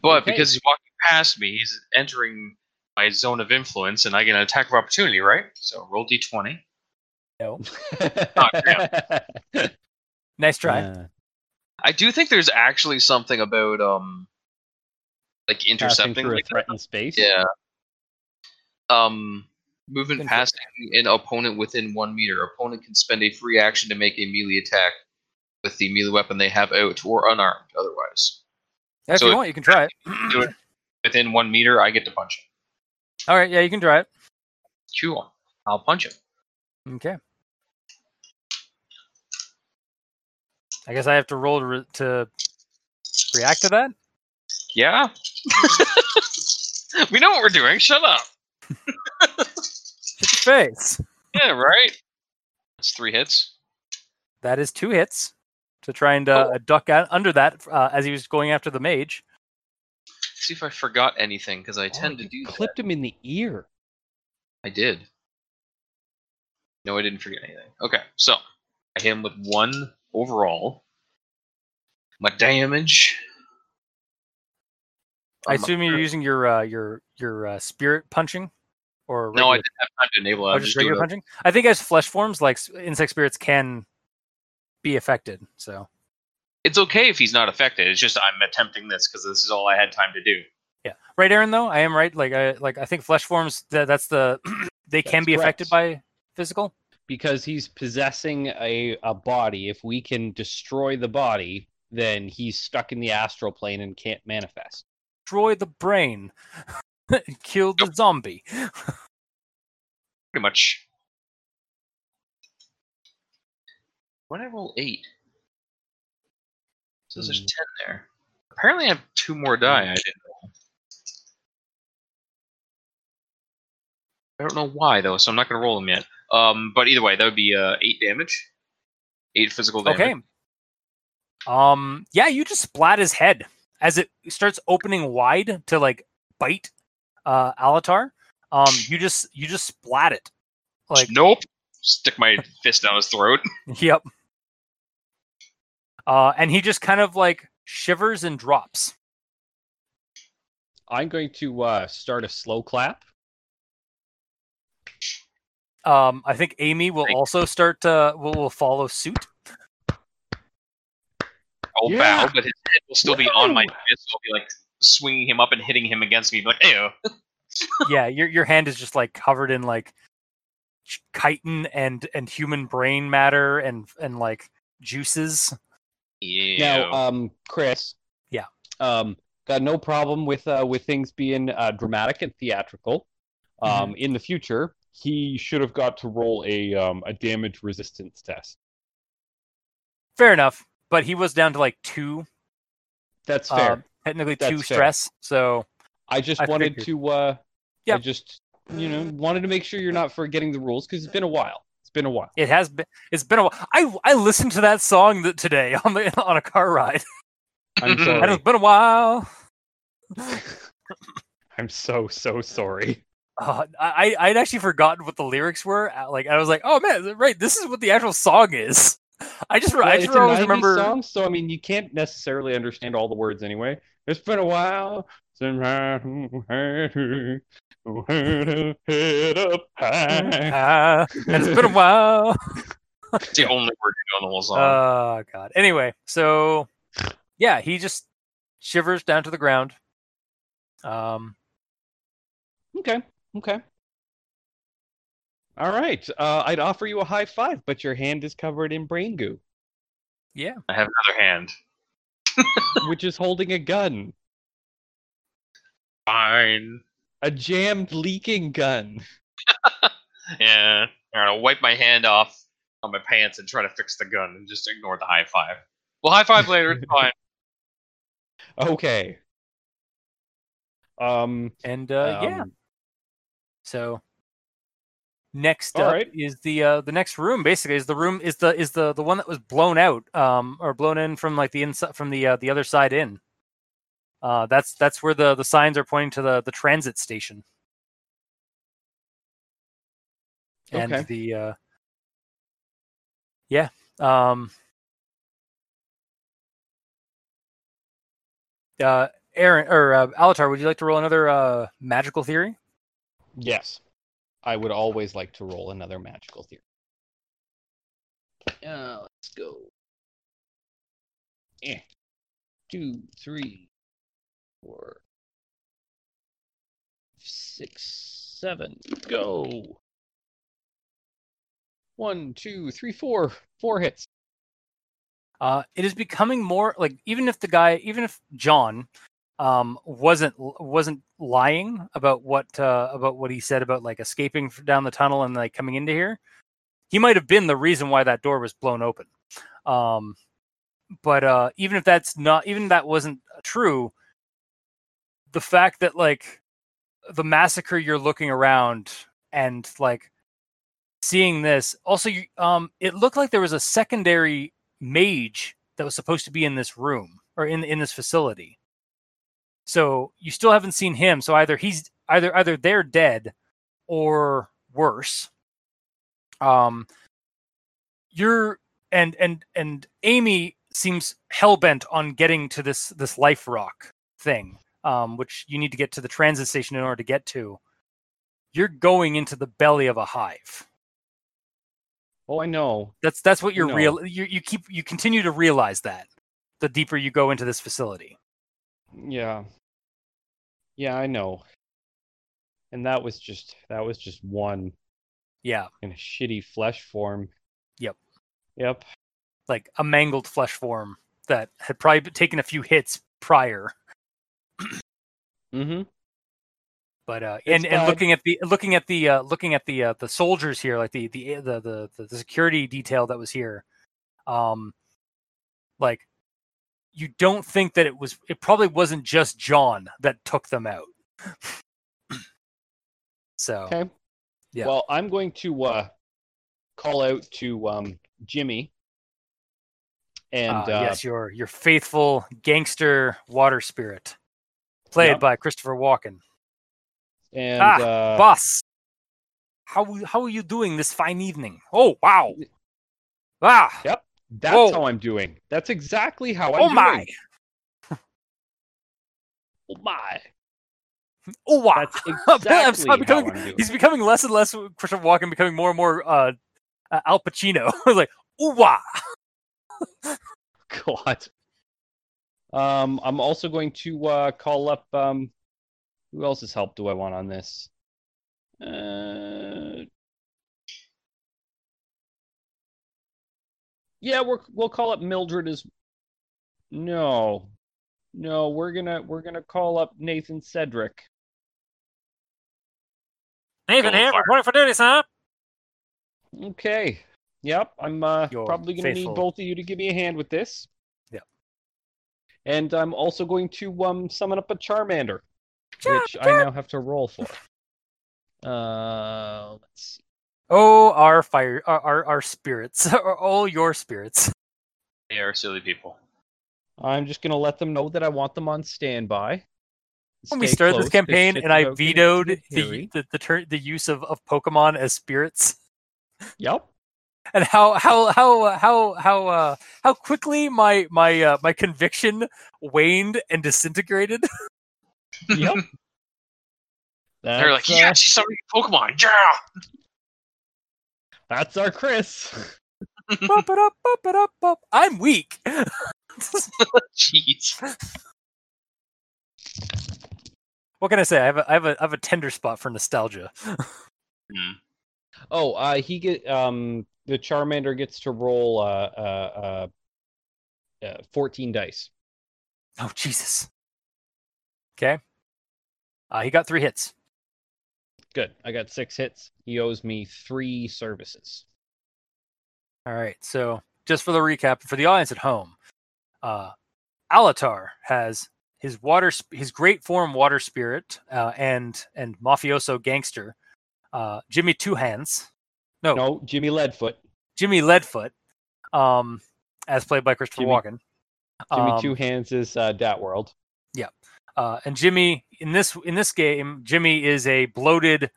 But Okay. because he's walking past me, he's entering my zone of influence, and I get an attack of opportunity, right? So roll d20. No, Oh, *laughs* nice try. Uh, I do think there's actually something about um, like intercepting. through a like that. threatened space. Yeah. Um, movement Info- passing an opponent within one meter. Opponent can spend a free action to make a melee attack with the melee weapon they have out or unarmed. Otherwise, if so you if- want, you can try it. do it within one meter. I get to punch him. All right. Yeah, you can try it. Cool. I'll punch him. Okay. I guess I have to roll to, re- to react to that. Yeah. *laughs* we know what we're doing. Shut up. Hit the face. Yeah, right. That's three hits. That is two hits to try and uh, Oh. duck out under that uh, as he was going after the mage. See if I forgot anything because I Oh, tend to you do that. clipped him in the ear. I did. No, I didn't forget anything. Okay, so I hit him with one overall. My damage. I Um, assume you're using your uh, your your uh, spirit punching, or No, I didn't have time to enable it. oh, I'm just just regular doing it. punching. I think as flesh forms, like insect spirits can be affected. So It's okay if he's not affected. It's just I'm attempting this because this is all I had time to do. yeah, right, Aaron. Though I am right. Like I like I think flesh forms. That, that's the *clears throat* they can That's be affected by physical. because he's possessing a, a body. If we can destroy the body, then he's stuck in the astral plane and can't manifest. destroy the brain, *laughs* kill the zombie. *laughs* Pretty much. When I roll eight, so there's Hmm. ten there. Apparently, I have two more die. I didn't roll. I don't know why though, so I'm not gonna roll them yet. Um, but either way, that would be uh, eight damage, eight physical damage. Okay. Um. Yeah, you just splat his head as it starts opening wide to like bite uh Alatar. Um. You just you just splat it. Like nope. Stick my fist down his throat. *laughs* yep. Uh, and he just kind of like shivers and drops. I'm going to uh, start a slow clap. Um, I think Amy will Thank- also start to will, will follow suit. I'll Yeah. bow, but his head will still be on my Woo! fist. So I'll be like swinging him up and hitting him against me. Be like, ew. *laughs* yeah, your your hand is just like covered in like chitin and and human brain matter and and like juices. Ew. Now, um, Chris. Yeah. Um, got no problem with uh, with things being uh, dramatic and theatrical. Um, In the future, he should have got to roll a um, a damage resistance test. Fair enough, but he was down to like two, That's fair. uh, technically That's two fair. stress. So I just I wanted figured. to. Uh, I just you know wanted to make sure you're not forgetting the rules because it's been a while. It's been a while. it has been. It's been a while. I I listened to that song th- today on the *laughs* on a car ride. I'm *laughs* And sorry. it's been a while. *laughs* I'm so so sorry. Uh, I I'd actually forgotten what the lyrics were. uh, Like I was like, oh man, right, this is what the actual song is. I just Well, I it's just a always remember. song, so I mean you can't necessarily understand all the words anyway. It's been a while since I head up high. It's been a while. It's the only word you know in the whole song. Oh god. Anyway, so yeah, he just shivers down to the ground. Um, Okay, okay. All right. Uh, I'd offer you a high five, but your hand is covered in brain goo, yeah. I have another hand. which is holding a gun, Fine. A jammed, leaking gun. *laughs* Yeah. All right, I'll wipe my hand off on my pants and try to fix the gun and just ignore the high five. Well, high five later. It's fine. *laughs* Okay. Um. And uh, yeah. um, So next All up right. is the uh, the next room. Basically, is the room is the is the the one that was blown out, um, or blown in from like the inside from the uh, the other side in. Uh, that's that's where the the signs are pointing to the the transit station. And Okay. the uh, yeah, um, uh, Aaron or uh, Alatar, would you like to roll another uh, magical theory? Yes. I would always like to roll another magical theory. Uh, let's go. Eh. Two, three, four, six, seven. Go. One, two, three, four. Four hits. uh, it is becoming more like even if the guy, even if John um, wasn't wasn't lying about what uh, about what he said about like escaping down the tunnel and like coming into here, he might have been the reason why that door was blown open. Um, but uh, even if that's not, even if that wasn't true, the fact that like the massacre you're looking around and like seeing this also you um it looked like there was a secondary mage that was supposed to be in this room or in in this facility. So you still haven't seen him so either he's either either they're dead or worse. Um you're and and and amy seems hell-bent on getting to this this life rock thing um which you need to get to the transit station in order to get to you're going into the belly of a hive Oh, I know. that's that's what you're real you you keep you continue to realize that the deeper you go into this facility Yeah. Yeah, I know. And that was just that was just one yeah in a shitty flesh form. Yep. Yep. like a mangled flesh form that had probably taken a few hits prior Mm-hmm. but uh It's and and looking at the looking at the uh looking at the uh the soldiers here like the the the the, the, the security detail that was here um like you don't think that it was it probably wasn't just john that took them out *clears throat* so Okay. Yeah. Well, I'm going to uh call out to um Jimmy. And uh, uh, yes your your faithful gangster water spirit played Yep. by christopher walken and Ah, uh boss how how are you doing this fine evening oh wow ah Yep. that's Whoa. how I'm doing. That's exactly how I'm doing. oh my. *laughs* Oh my. *laughs* oh wow That's *laughs* I'm exactly sorry, how I'm doing. he's becoming less and less christopher walken becoming more and more uh, uh al pacino like ooh wow God. Um, I'm also going to uh, call up. Um, who else's help do I want on this? Uh, yeah, we're we'll call up Mildred as. No, no, we're gonna we're gonna call up Nathan Cedric. Nathan Go here, fire. reporting for duty, sir. Okay. Yep, I'm uh, Your probably going to faithful- need both of you to give me a hand with this. Yep. And I'm also going to um summon up a Charmander, Char- which I now have to roll for. Uh, let's see. Oh, our fire, our our, our spirits, *laughs* all your spirits. They are silly people. I'm just going to let them know that I want them on standby. When we Stay started close, this 'cause campaign, and I about to get vetoed hairy. the the the, tur- the use of, of Pokemon as spirits, Yep. And how how how uh, how how uh, how quickly my my uh, my conviction waned and disintegrated. *laughs* Yep. *laughs* They're like, That's, yeah, she's summoning Pokemon. Yeah. that's our Chris. Bop it up, bop it up, bop. I'm weak. *laughs* Jeez. what can I say? I have a I have a I have a tender spot for nostalgia. Hmm. Oh, uh, he get um the Charmander gets to roll uh uh uh, uh 14 dice. Oh Jesus. Okay. Uh, he got three hits. Good. I got six hits. He owes me three services. All right. So just for the recap for the audience at home, uh, Alatar has his water, sp- his great form water spirit, uh, and and mafioso gangster, uh, Jimmy Two Hands, no, No, Jimmy Leadfoot. Jimmy Leadfoot, um, as played by Christopher Jimmy- Walken. Jimmy Um, Two Hands is uh, Dat World. Uh, and Jimmy in this in this game, Jimmy is a bloated,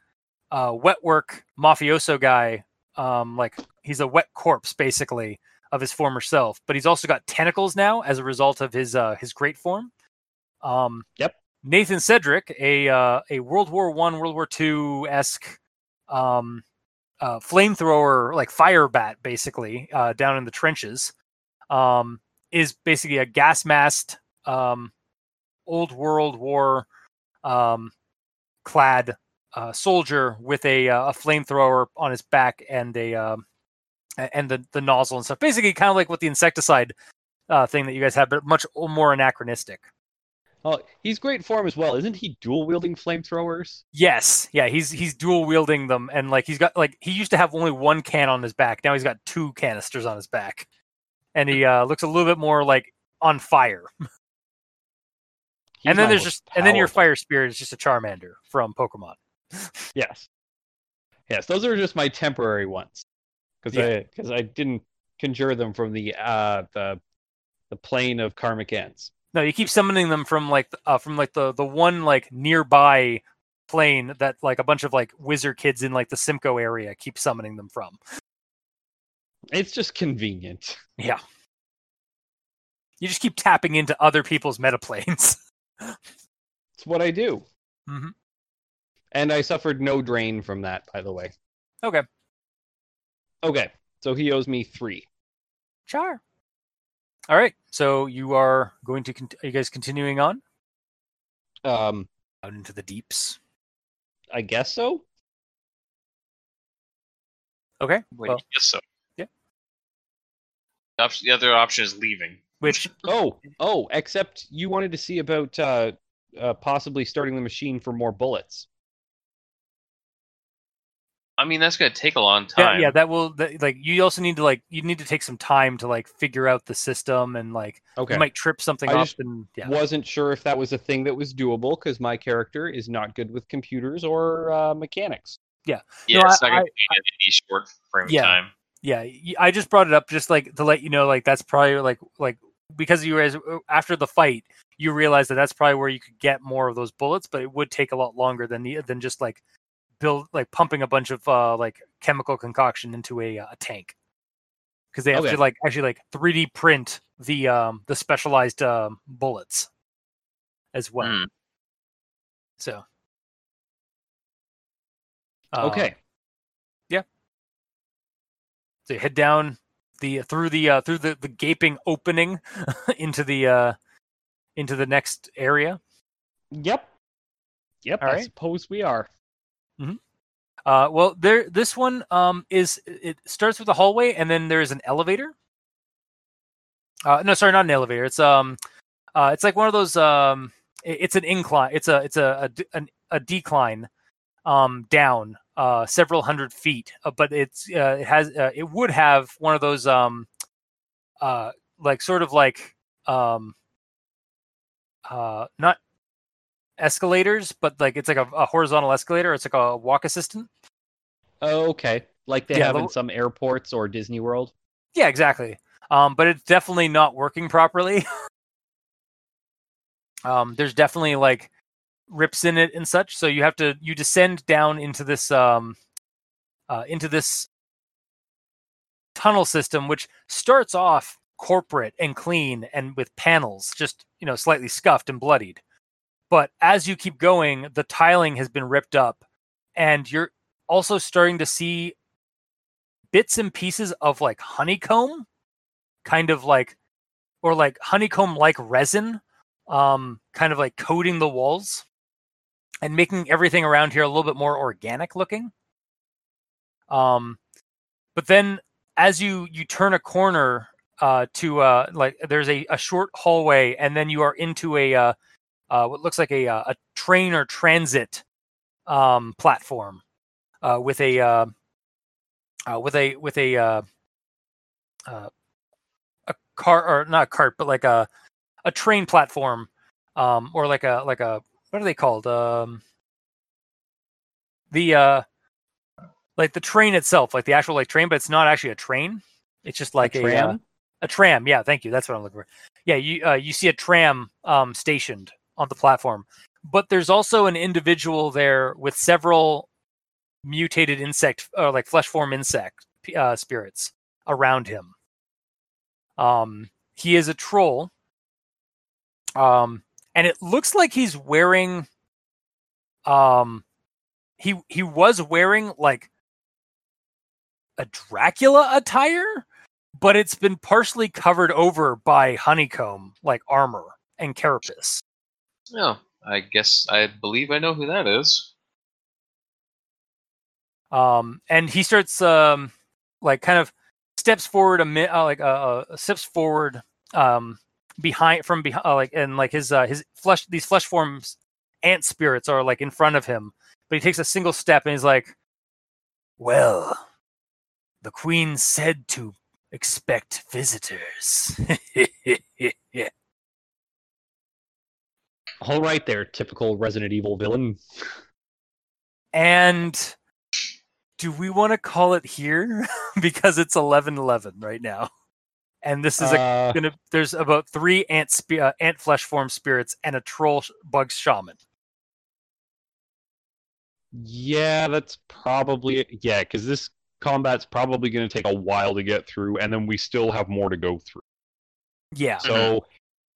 uh, wet work mafioso guy. Um, like he's a wet corpse basically of his former self, but he's also got tentacles now as a result of his uh, his great form. Um, Yep. Nathan Cedric, a uh, a World War One, World War Two esque um, uh, flamethrower, like fire bat, basically uh, down in the trenches, um, is basically a gas masked um, old World War um, clad uh, soldier with a uh, a flamethrower on his back and a um, and the the nozzle and stuff. Basically, kind of like what the insecticide uh, thing that you guys have, but much more anachronistic. Oh, he's great form as well. Isn't he dual wielding flamethrowers? Yes, yeah, he's he's dual wielding them, and like he's got like he used to have only one can on his back. Now he's got two canisters on his back, and he uh, looks a little bit more like on fire. *laughs* And then there's just and then your fire spirit is just a Charmander from Pokemon. *laughs* Yes. Yes, those are just my temporary ones. Because Yeah. I because I didn't conjure them from the uh the the plane of karmic ends. No, you keep summoning them from like uh, from like the the one like nearby plane that like a bunch of like wizard kids in like the Simcoe area keep summoning them from. It's just convenient. Yeah. You just keep tapping into other people's metaplanes. *laughs* It's what I do. Mhm. And I suffered no drain from that, by the way. Okay. Okay, so he owes me three. Sure. All right. So you are going to cont- are you guys continuing on Um, out into the deeps? I guess so. Okay. Wait, Well, yes, so. yeah. The, the other option is leaving. which *laughs* Oh, oh, except you wanted to see about uh, uh, possibly starting the machine for more bullets. I mean, that's going to take a long yeah, time. yeah, that will that, like you also need to like you need to take some time to like figure out the system and like Okay. you might trip something I up just and yeah. Wasn't sure if that was a thing that was doable because my character is not good with computers or uh, mechanics. yeah, No, it's I- not going I- to be any short frame Yeah. of time. yeah y- i just brought it up just like to let you know like that's probably like like because you guys uh, after the fight you realize that that's probably where you could get more of those bullets but it would take a lot longer than the than just like build like pumping a bunch of uh like chemical concoction into a, uh, a tank because they have Okay. to like actually like 3d print the um the specialized um bullets as well Hmm. so um, okay. So you head down the through the uh, through the, the gaping opening *laughs* into the uh, into the next area. Yep. Yep. All I right. suppose we are. Uh, well, there this one um, is it starts with a hallway and then there is an elevator. Uh, no, sorry, not an elevator. It's um, uh, it's like one of those um, it's an incline. It's a it's a a, an, a decline um, down uh, several hundred feet, uh, but it's uh, it has uh, it would have one of those um, uh, like sort of like um, uh, not escalators, but like it's like a, a horizontal escalator. It's like a walk assistant. Oh, okay. Like they Yeah, have the- in some airports or Disney World. Yeah, exactly. Um, but it's definitely not working properly. *laughs* um, there's definitely like rips in it and such. So you have to you descend down into this um, uh, into this tunnel system, which starts off corporate and clean and with panels, just you know slightly scuffed and bloodied. But as you keep going, the tiling has been ripped up, and you're also starting to see bits and pieces of like honeycomb kind of like or like honeycomb like resin um kind of like coating the walls and making everything around here a little bit more organic looking. Um but then as you you turn a corner uh to uh like there's a, a short hallway and then you are into a uh, uh what looks like a uh, a train or transit um platform uh with a uh, uh with a with a uh, uh a car or not a cart but like a a train platform um or like a like a what are they called? Um the uh like the train itself like the actual like train but it's not actually a train. It's just like a, tram? a tram. Yeah thank you. That's what i'm looking for. Yeah you uh, you see a tram um stationed on the platform. But there's also an individual there with several mutated insect or like flesh form insect uh, spirits around him. Um he is a troll. Um and it looks like he's wearing um he he was wearing like a dracula attire but it's been partially covered over by honeycomb like armor and carapace Oh, I guess I believe I know who that is. um and he starts um like kind of steps forward a mi- uh, like uh, uh steps forward um behind from behind uh, like and like his uh his flesh these flesh forms ant spirits are like in front of him but he takes a single step and he's like well the queen said to expect visitors *laughs* All right, there, typical Resident Evil villain. and do we want to call it here *laughs* because it's 11:11 right now and this is a Uh, gonna there's about three ant spe- uh, ant flesh form spirits and a troll sh- bug shaman. yeah, that's probably yeah, because this combat's probably going to take a while to get through, and then we still have more to go through. Yeah, So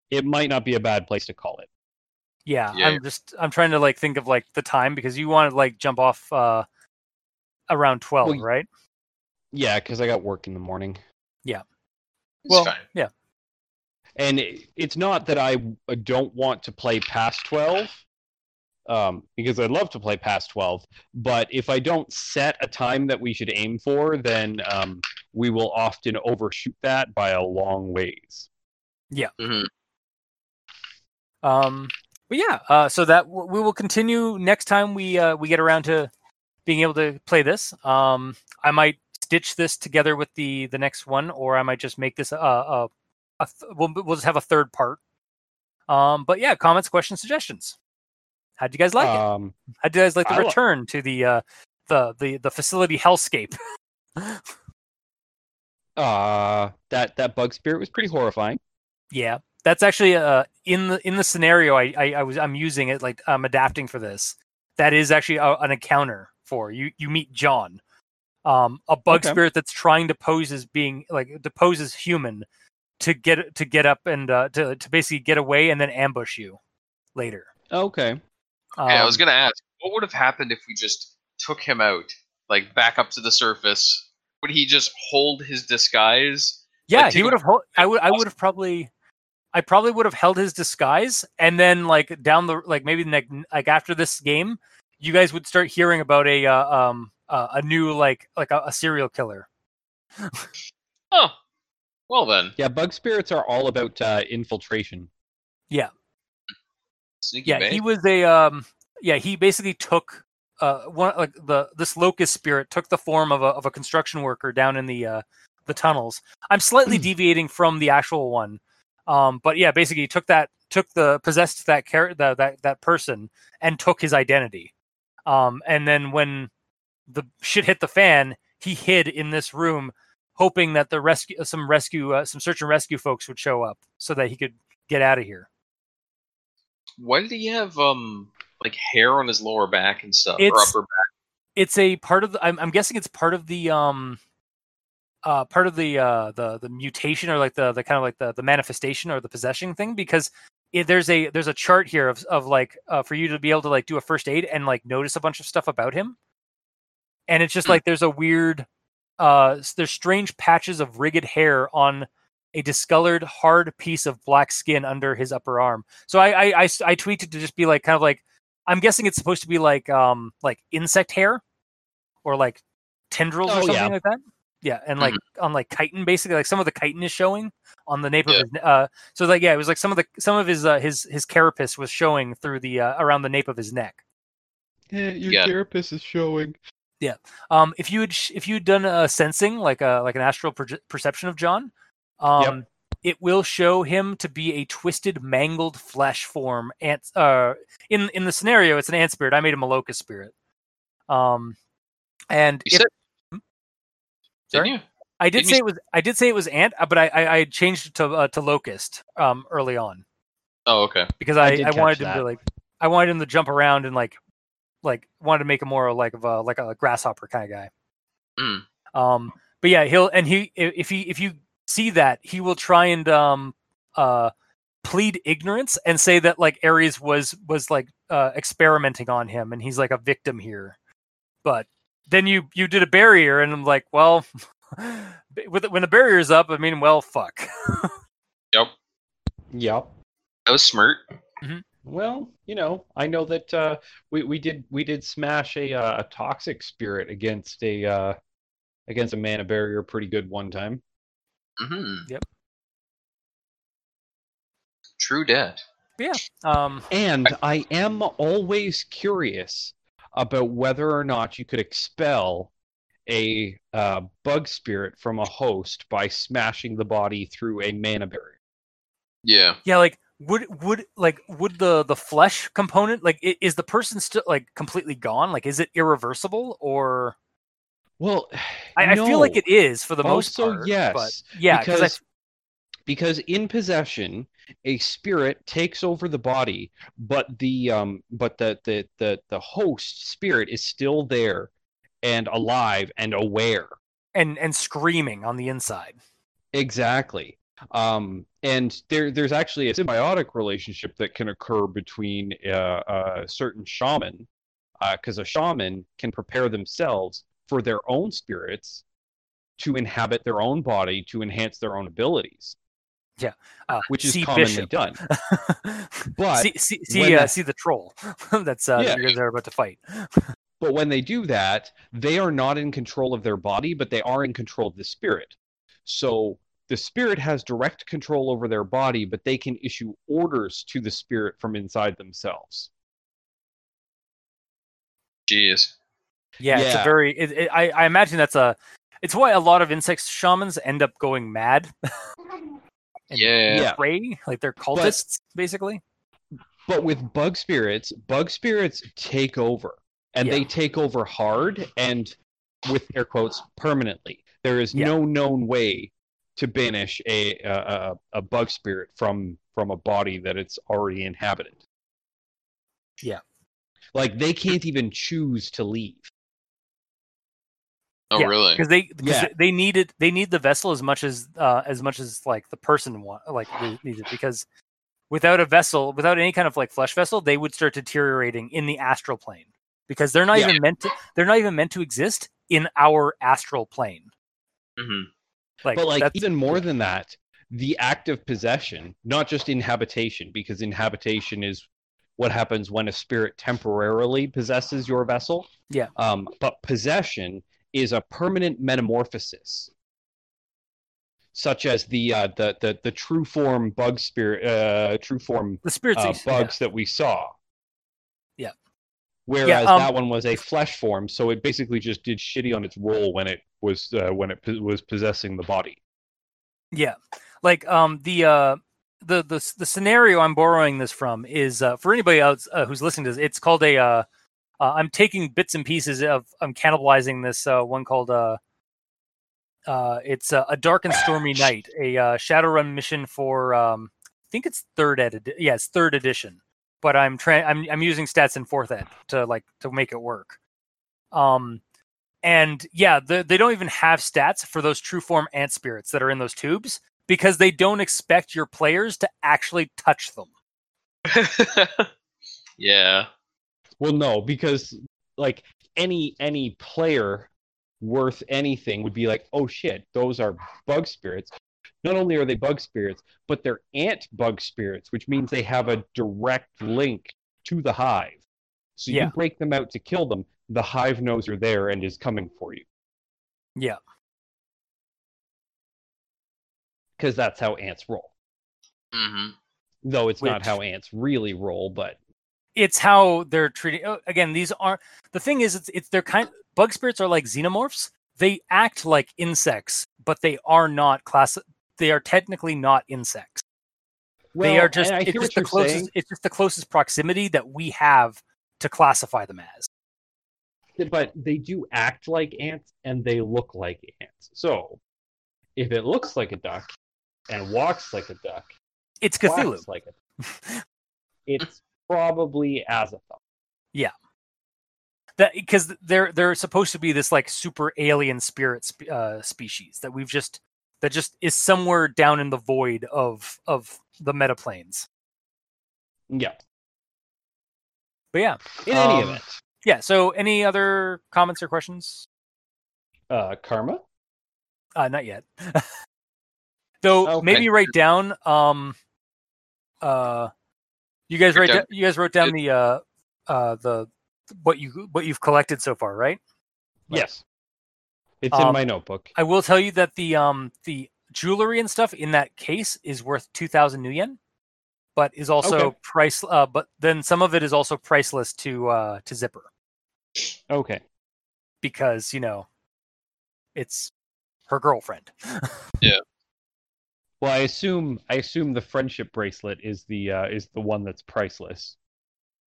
it might not be a bad place to call it. Yeah. Yeah. I'm just I'm trying to like think of like the time because you want to like jump off uh around 12, Well, right? Yeah, because I got work in the morning. It's Well, fine. yeah. and it- it's not that I uh, don't want to play past 12 um, because I'd love to play past 12 but if I don't set a time that we should aim for then um, we will often overshoot that by a long ways Mhm. Um but yeah, uh so that w- we will continue next time we uh we get around to being able to play this. Um I might stitch this together with the the next one or I might just make this a a, a th- we'll, we'll just have a third part. Um but yeah, comments, questions, suggestions. How'd you guys like it? um, How'd you guys like the I li- return to the uh the the the facility hellscape? *laughs* uh, that that bug spirit was pretty horrifying Yeah, that's actually uh in the in the scenario I I, I was I'm using it like I'm adapting for this. That is actually a, an encounter for you. You meet John, um, a bug Okay. spirit that's trying to pose as being like to pose as human to get to get up and uh, to to basically get away and then ambush you later. okay Okay, I was Um, gonna ask, what would have happened if we just took him out, like back up to the surface? Would he just hold his disguise? Yeah, Like, he would have. hel- I would. I would have probably. I probably would have held his disguise, and then like down the like maybe like like after this game, you guys would start hearing about a uh, um uh, a new like like a, a serial killer. Oh, well then, yeah bug spirits are all about uh, infiltration sneaky Yeah, bait. he was a um yeah he basically took uh one like the this locust spirit took the form of a of a construction worker down in the uh the tunnels. I'm slightly deviating from the actual one. Um but yeah, basically he took that took the possessed that char- the, that that person and took his identity. Um and then when the shit hit the fan, he hid in this room hoping that the rescue some rescue uh, some search and rescue folks would show up so that he could get out of here. Why did he have um like hair on his lower back and stuff or It's- upper back? it's a part of the I'm, I'm guessing it's part of the um uh part of the uh the the mutation or like the the kind of like the the manifestation or the possession thing because it, there's a there's a chart here of of like uh, for you to be able to like do a first aid and like notice a bunch of stuff about him and it's just Hmm. like there's a weird uh there's strange patches of rigged hair on a discolored hard piece of black skin under his upper arm so I, I I I tweeted to just be like kind of like i'm guessing it's supposed to be like um like insect hair or like tendrils Oh, or something yeah. like that yeah and like on like chitin basically like some of the chitin is showing on the nape Yeah. of his uh so like yeah it was like some of the some of his uh his his carapace was showing through the uh around the nape of his neck Yeah, your Yeah. therapist is showing. Yeah. Um if you had sh- if you'd done a sensing like a like an astral proje- perception of john um it will show him to be a twisted mangled flesh form ant uh in in the scenario it's an ant spirit i made him a locust spirit um and You if- said, Sorry? Didn't you? i did didn't say you it was i did say it was ant uh, but i i, I changed it to uh, to locust um early on Oh, okay. because I i i, catch wanted him that. to like i wanted him to jump around and like like wanted to make him more like of a like a grasshopper kind of guy Mm. um but yeah he'll and he if he if you see that he will try and um uh plead ignorance and say that like ares was was like uh experimenting on him and he's like a victim here but then you you did a barrier and i'm like well *laughs* with when the barrier's up i mean well fuck Yep. Yep. That was smart. Well, you know, I know that uh, we we did we did smash a uh, a toxic spirit against a uh, against a mana barrier pretty good one time. hmm Yep. True dat. um And I am always curious about whether or not you could expel a uh, bug spirit from a host by smashing the body through a mana barrier. Yeah. yeah like would would like would the the flesh component like is the person still like completely gone like is it irreversible or Well, I, I feel like it is for the most also part. yes, but yeah, because because because in possession, a spirit takes over the body, but the um but the the the the host spirit is still there and alive and aware. and and screaming on the inside. Exactly. Um, and there, there's actually a symbiotic relationship that can occur between uh, a certain shaman, uh, because a shaman can prepare themselves for their own spirits to inhabit their own body to enhance their own abilities, Uh, which is commonly Bishop. done. *laughs* But see see see, uh, that- see the troll *laughs* that's uh, Yeah. that you guys are about to fight. *laughs* but when they do that, they are not in control of their body, but they are in control of the spirit. So the spirit has direct control over their body, but they can issue orders to the spirit from inside themselves. Jeez. Yeah, it's a very. It, it, I I imagine that's a. It's why a lot of insect shamans end up going mad. And Yeah. Yeah. Prey, like they're cultists, basically. But with bug spirits, bug spirits take over, and Yeah. they take over hard and with air quotes permanently. There is Yeah. no known way to banish a, a a a bug spirit from from a body that it's already inhabited. Yeah. Like they can't even choose to leave. Oh, Yeah, really? because they because Yeah. they needed they need the vessel as much as uh as much as like the person want like they need it because without a vessel without any kind of like flesh vessel they would start deteriorating in the astral plane because they're not Yeah. even meant to they're not even meant to exist in our astral plane hmm like but like that's even more than that, the act of possession, not just inhabitation, because inhabitation is what happens when a spirit temporarily possesses your vessel. Yeah. Um, but possession is a permanent metamorphosis, such as the uh, the the the true form bug spirit, uh, true form the spirits uh, you- yeah. bugs that we saw. Yeah. Whereas um, that one was a flesh form, so it basically just did shitty on its roll when it was uh, when it po- was possessing the body. Yeah, like um the uh the the the scenario I'm borrowing this from is uh, for anybody else uh, who's listening to this. It's called a uh, uh, I'm taking bits and pieces of I'm cannibalizing this uh, one called uh uh it's uh, a dark and stormy night, a uh, Shadowrun mission for um I think it's third ed yes third edition, but I'm trying I'm I'm using stats in fourth ed to like to make it work. Um and yeah, the, they don't even have stats for those true form ant spirits that are in those tubes because they don't expect your players to actually touch them. *laughs* yeah. Well, no, because like any any player worth anything would be like, oh shit, those are bug spirits. Not only are they bug spirits, but they're ant bug spirits, which means they have a direct link to the hive. So Yeah. you break them out to kill them, the hive knows you're there and is coming for you. Yeah. Because that's how ants roll. hmm Though it's not how ants really roll, but It's how they're treating. oh, Again, these aren't the thing is it's it's they're kind bug spirits are like xenomorphs. They act like insects, but they are not class. They are technically not insects. they are just it's just the closest. saying. It's just the closest proximity that we have to classify them as. but they do act like ants and they look like ants. So, if it looks like a duck and walks like a duck, It's Cthulhu. like a *laughs* it's probably Azathoth. Yeah. That because they're they're supposed to be this like super alien spirit sp- uh, species that we've just that just is somewhere down in the void of of the metaplanes. Yeah. But yeah, In any Um, event, yeah. So any other comments or questions? uh, karma. Uh, not yet. *laughs* Though Okay. maybe write down. Um, uh, you guys write. Write down- you guys wrote down the uh, uh, the what you what you've collected so far, right? Right. Yes. It's in Um, my notebook. I will tell you that the um the jewelry and stuff in that case is worth two thousand nuyen, but is also Okay. price. Uh, but then some of it is also priceless to uh to Zipper Okay. because you know it's her girlfriend. *laughs* Well, I assume I assume the friendship bracelet is the uh, is the one that's priceless.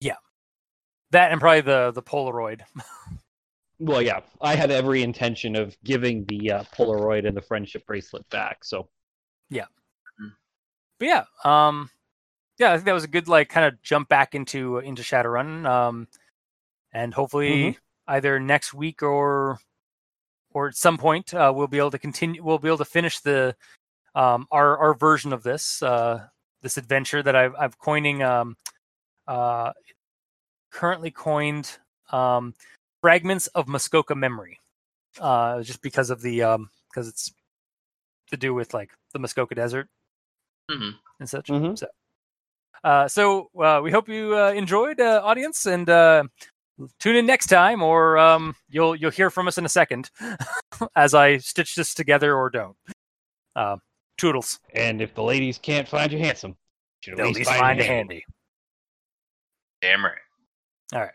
Yeah, that and probably the the Polaroid. *laughs* Well, yeah, I had every intention of giving the uh, Polaroid and the friendship bracelet back. So Yeah. But yeah, um, yeah, I think that was a good like kind of jump back into into Shadowrun, um, and hopefully either next week or or at some point uh, we'll be able to continue. We'll be able to finish the um, our our version of this uh, this adventure that I've I've coining um, uh, currently coined um, fragments of Muskoka memory, uh, just because of the um, because it's to do with like the Muskoka Desert hmm and such. Mhm. So, uh, so uh, we hope you uh, enjoyed, uh, audience, and uh, tune in next time, or um, you'll you'll hear from us in a second *laughs* as I stitch this together or don't. Toodles. and if the ladies can't find you handsome, you should at They'll least be find fine you handy. handy. Damn right. All right.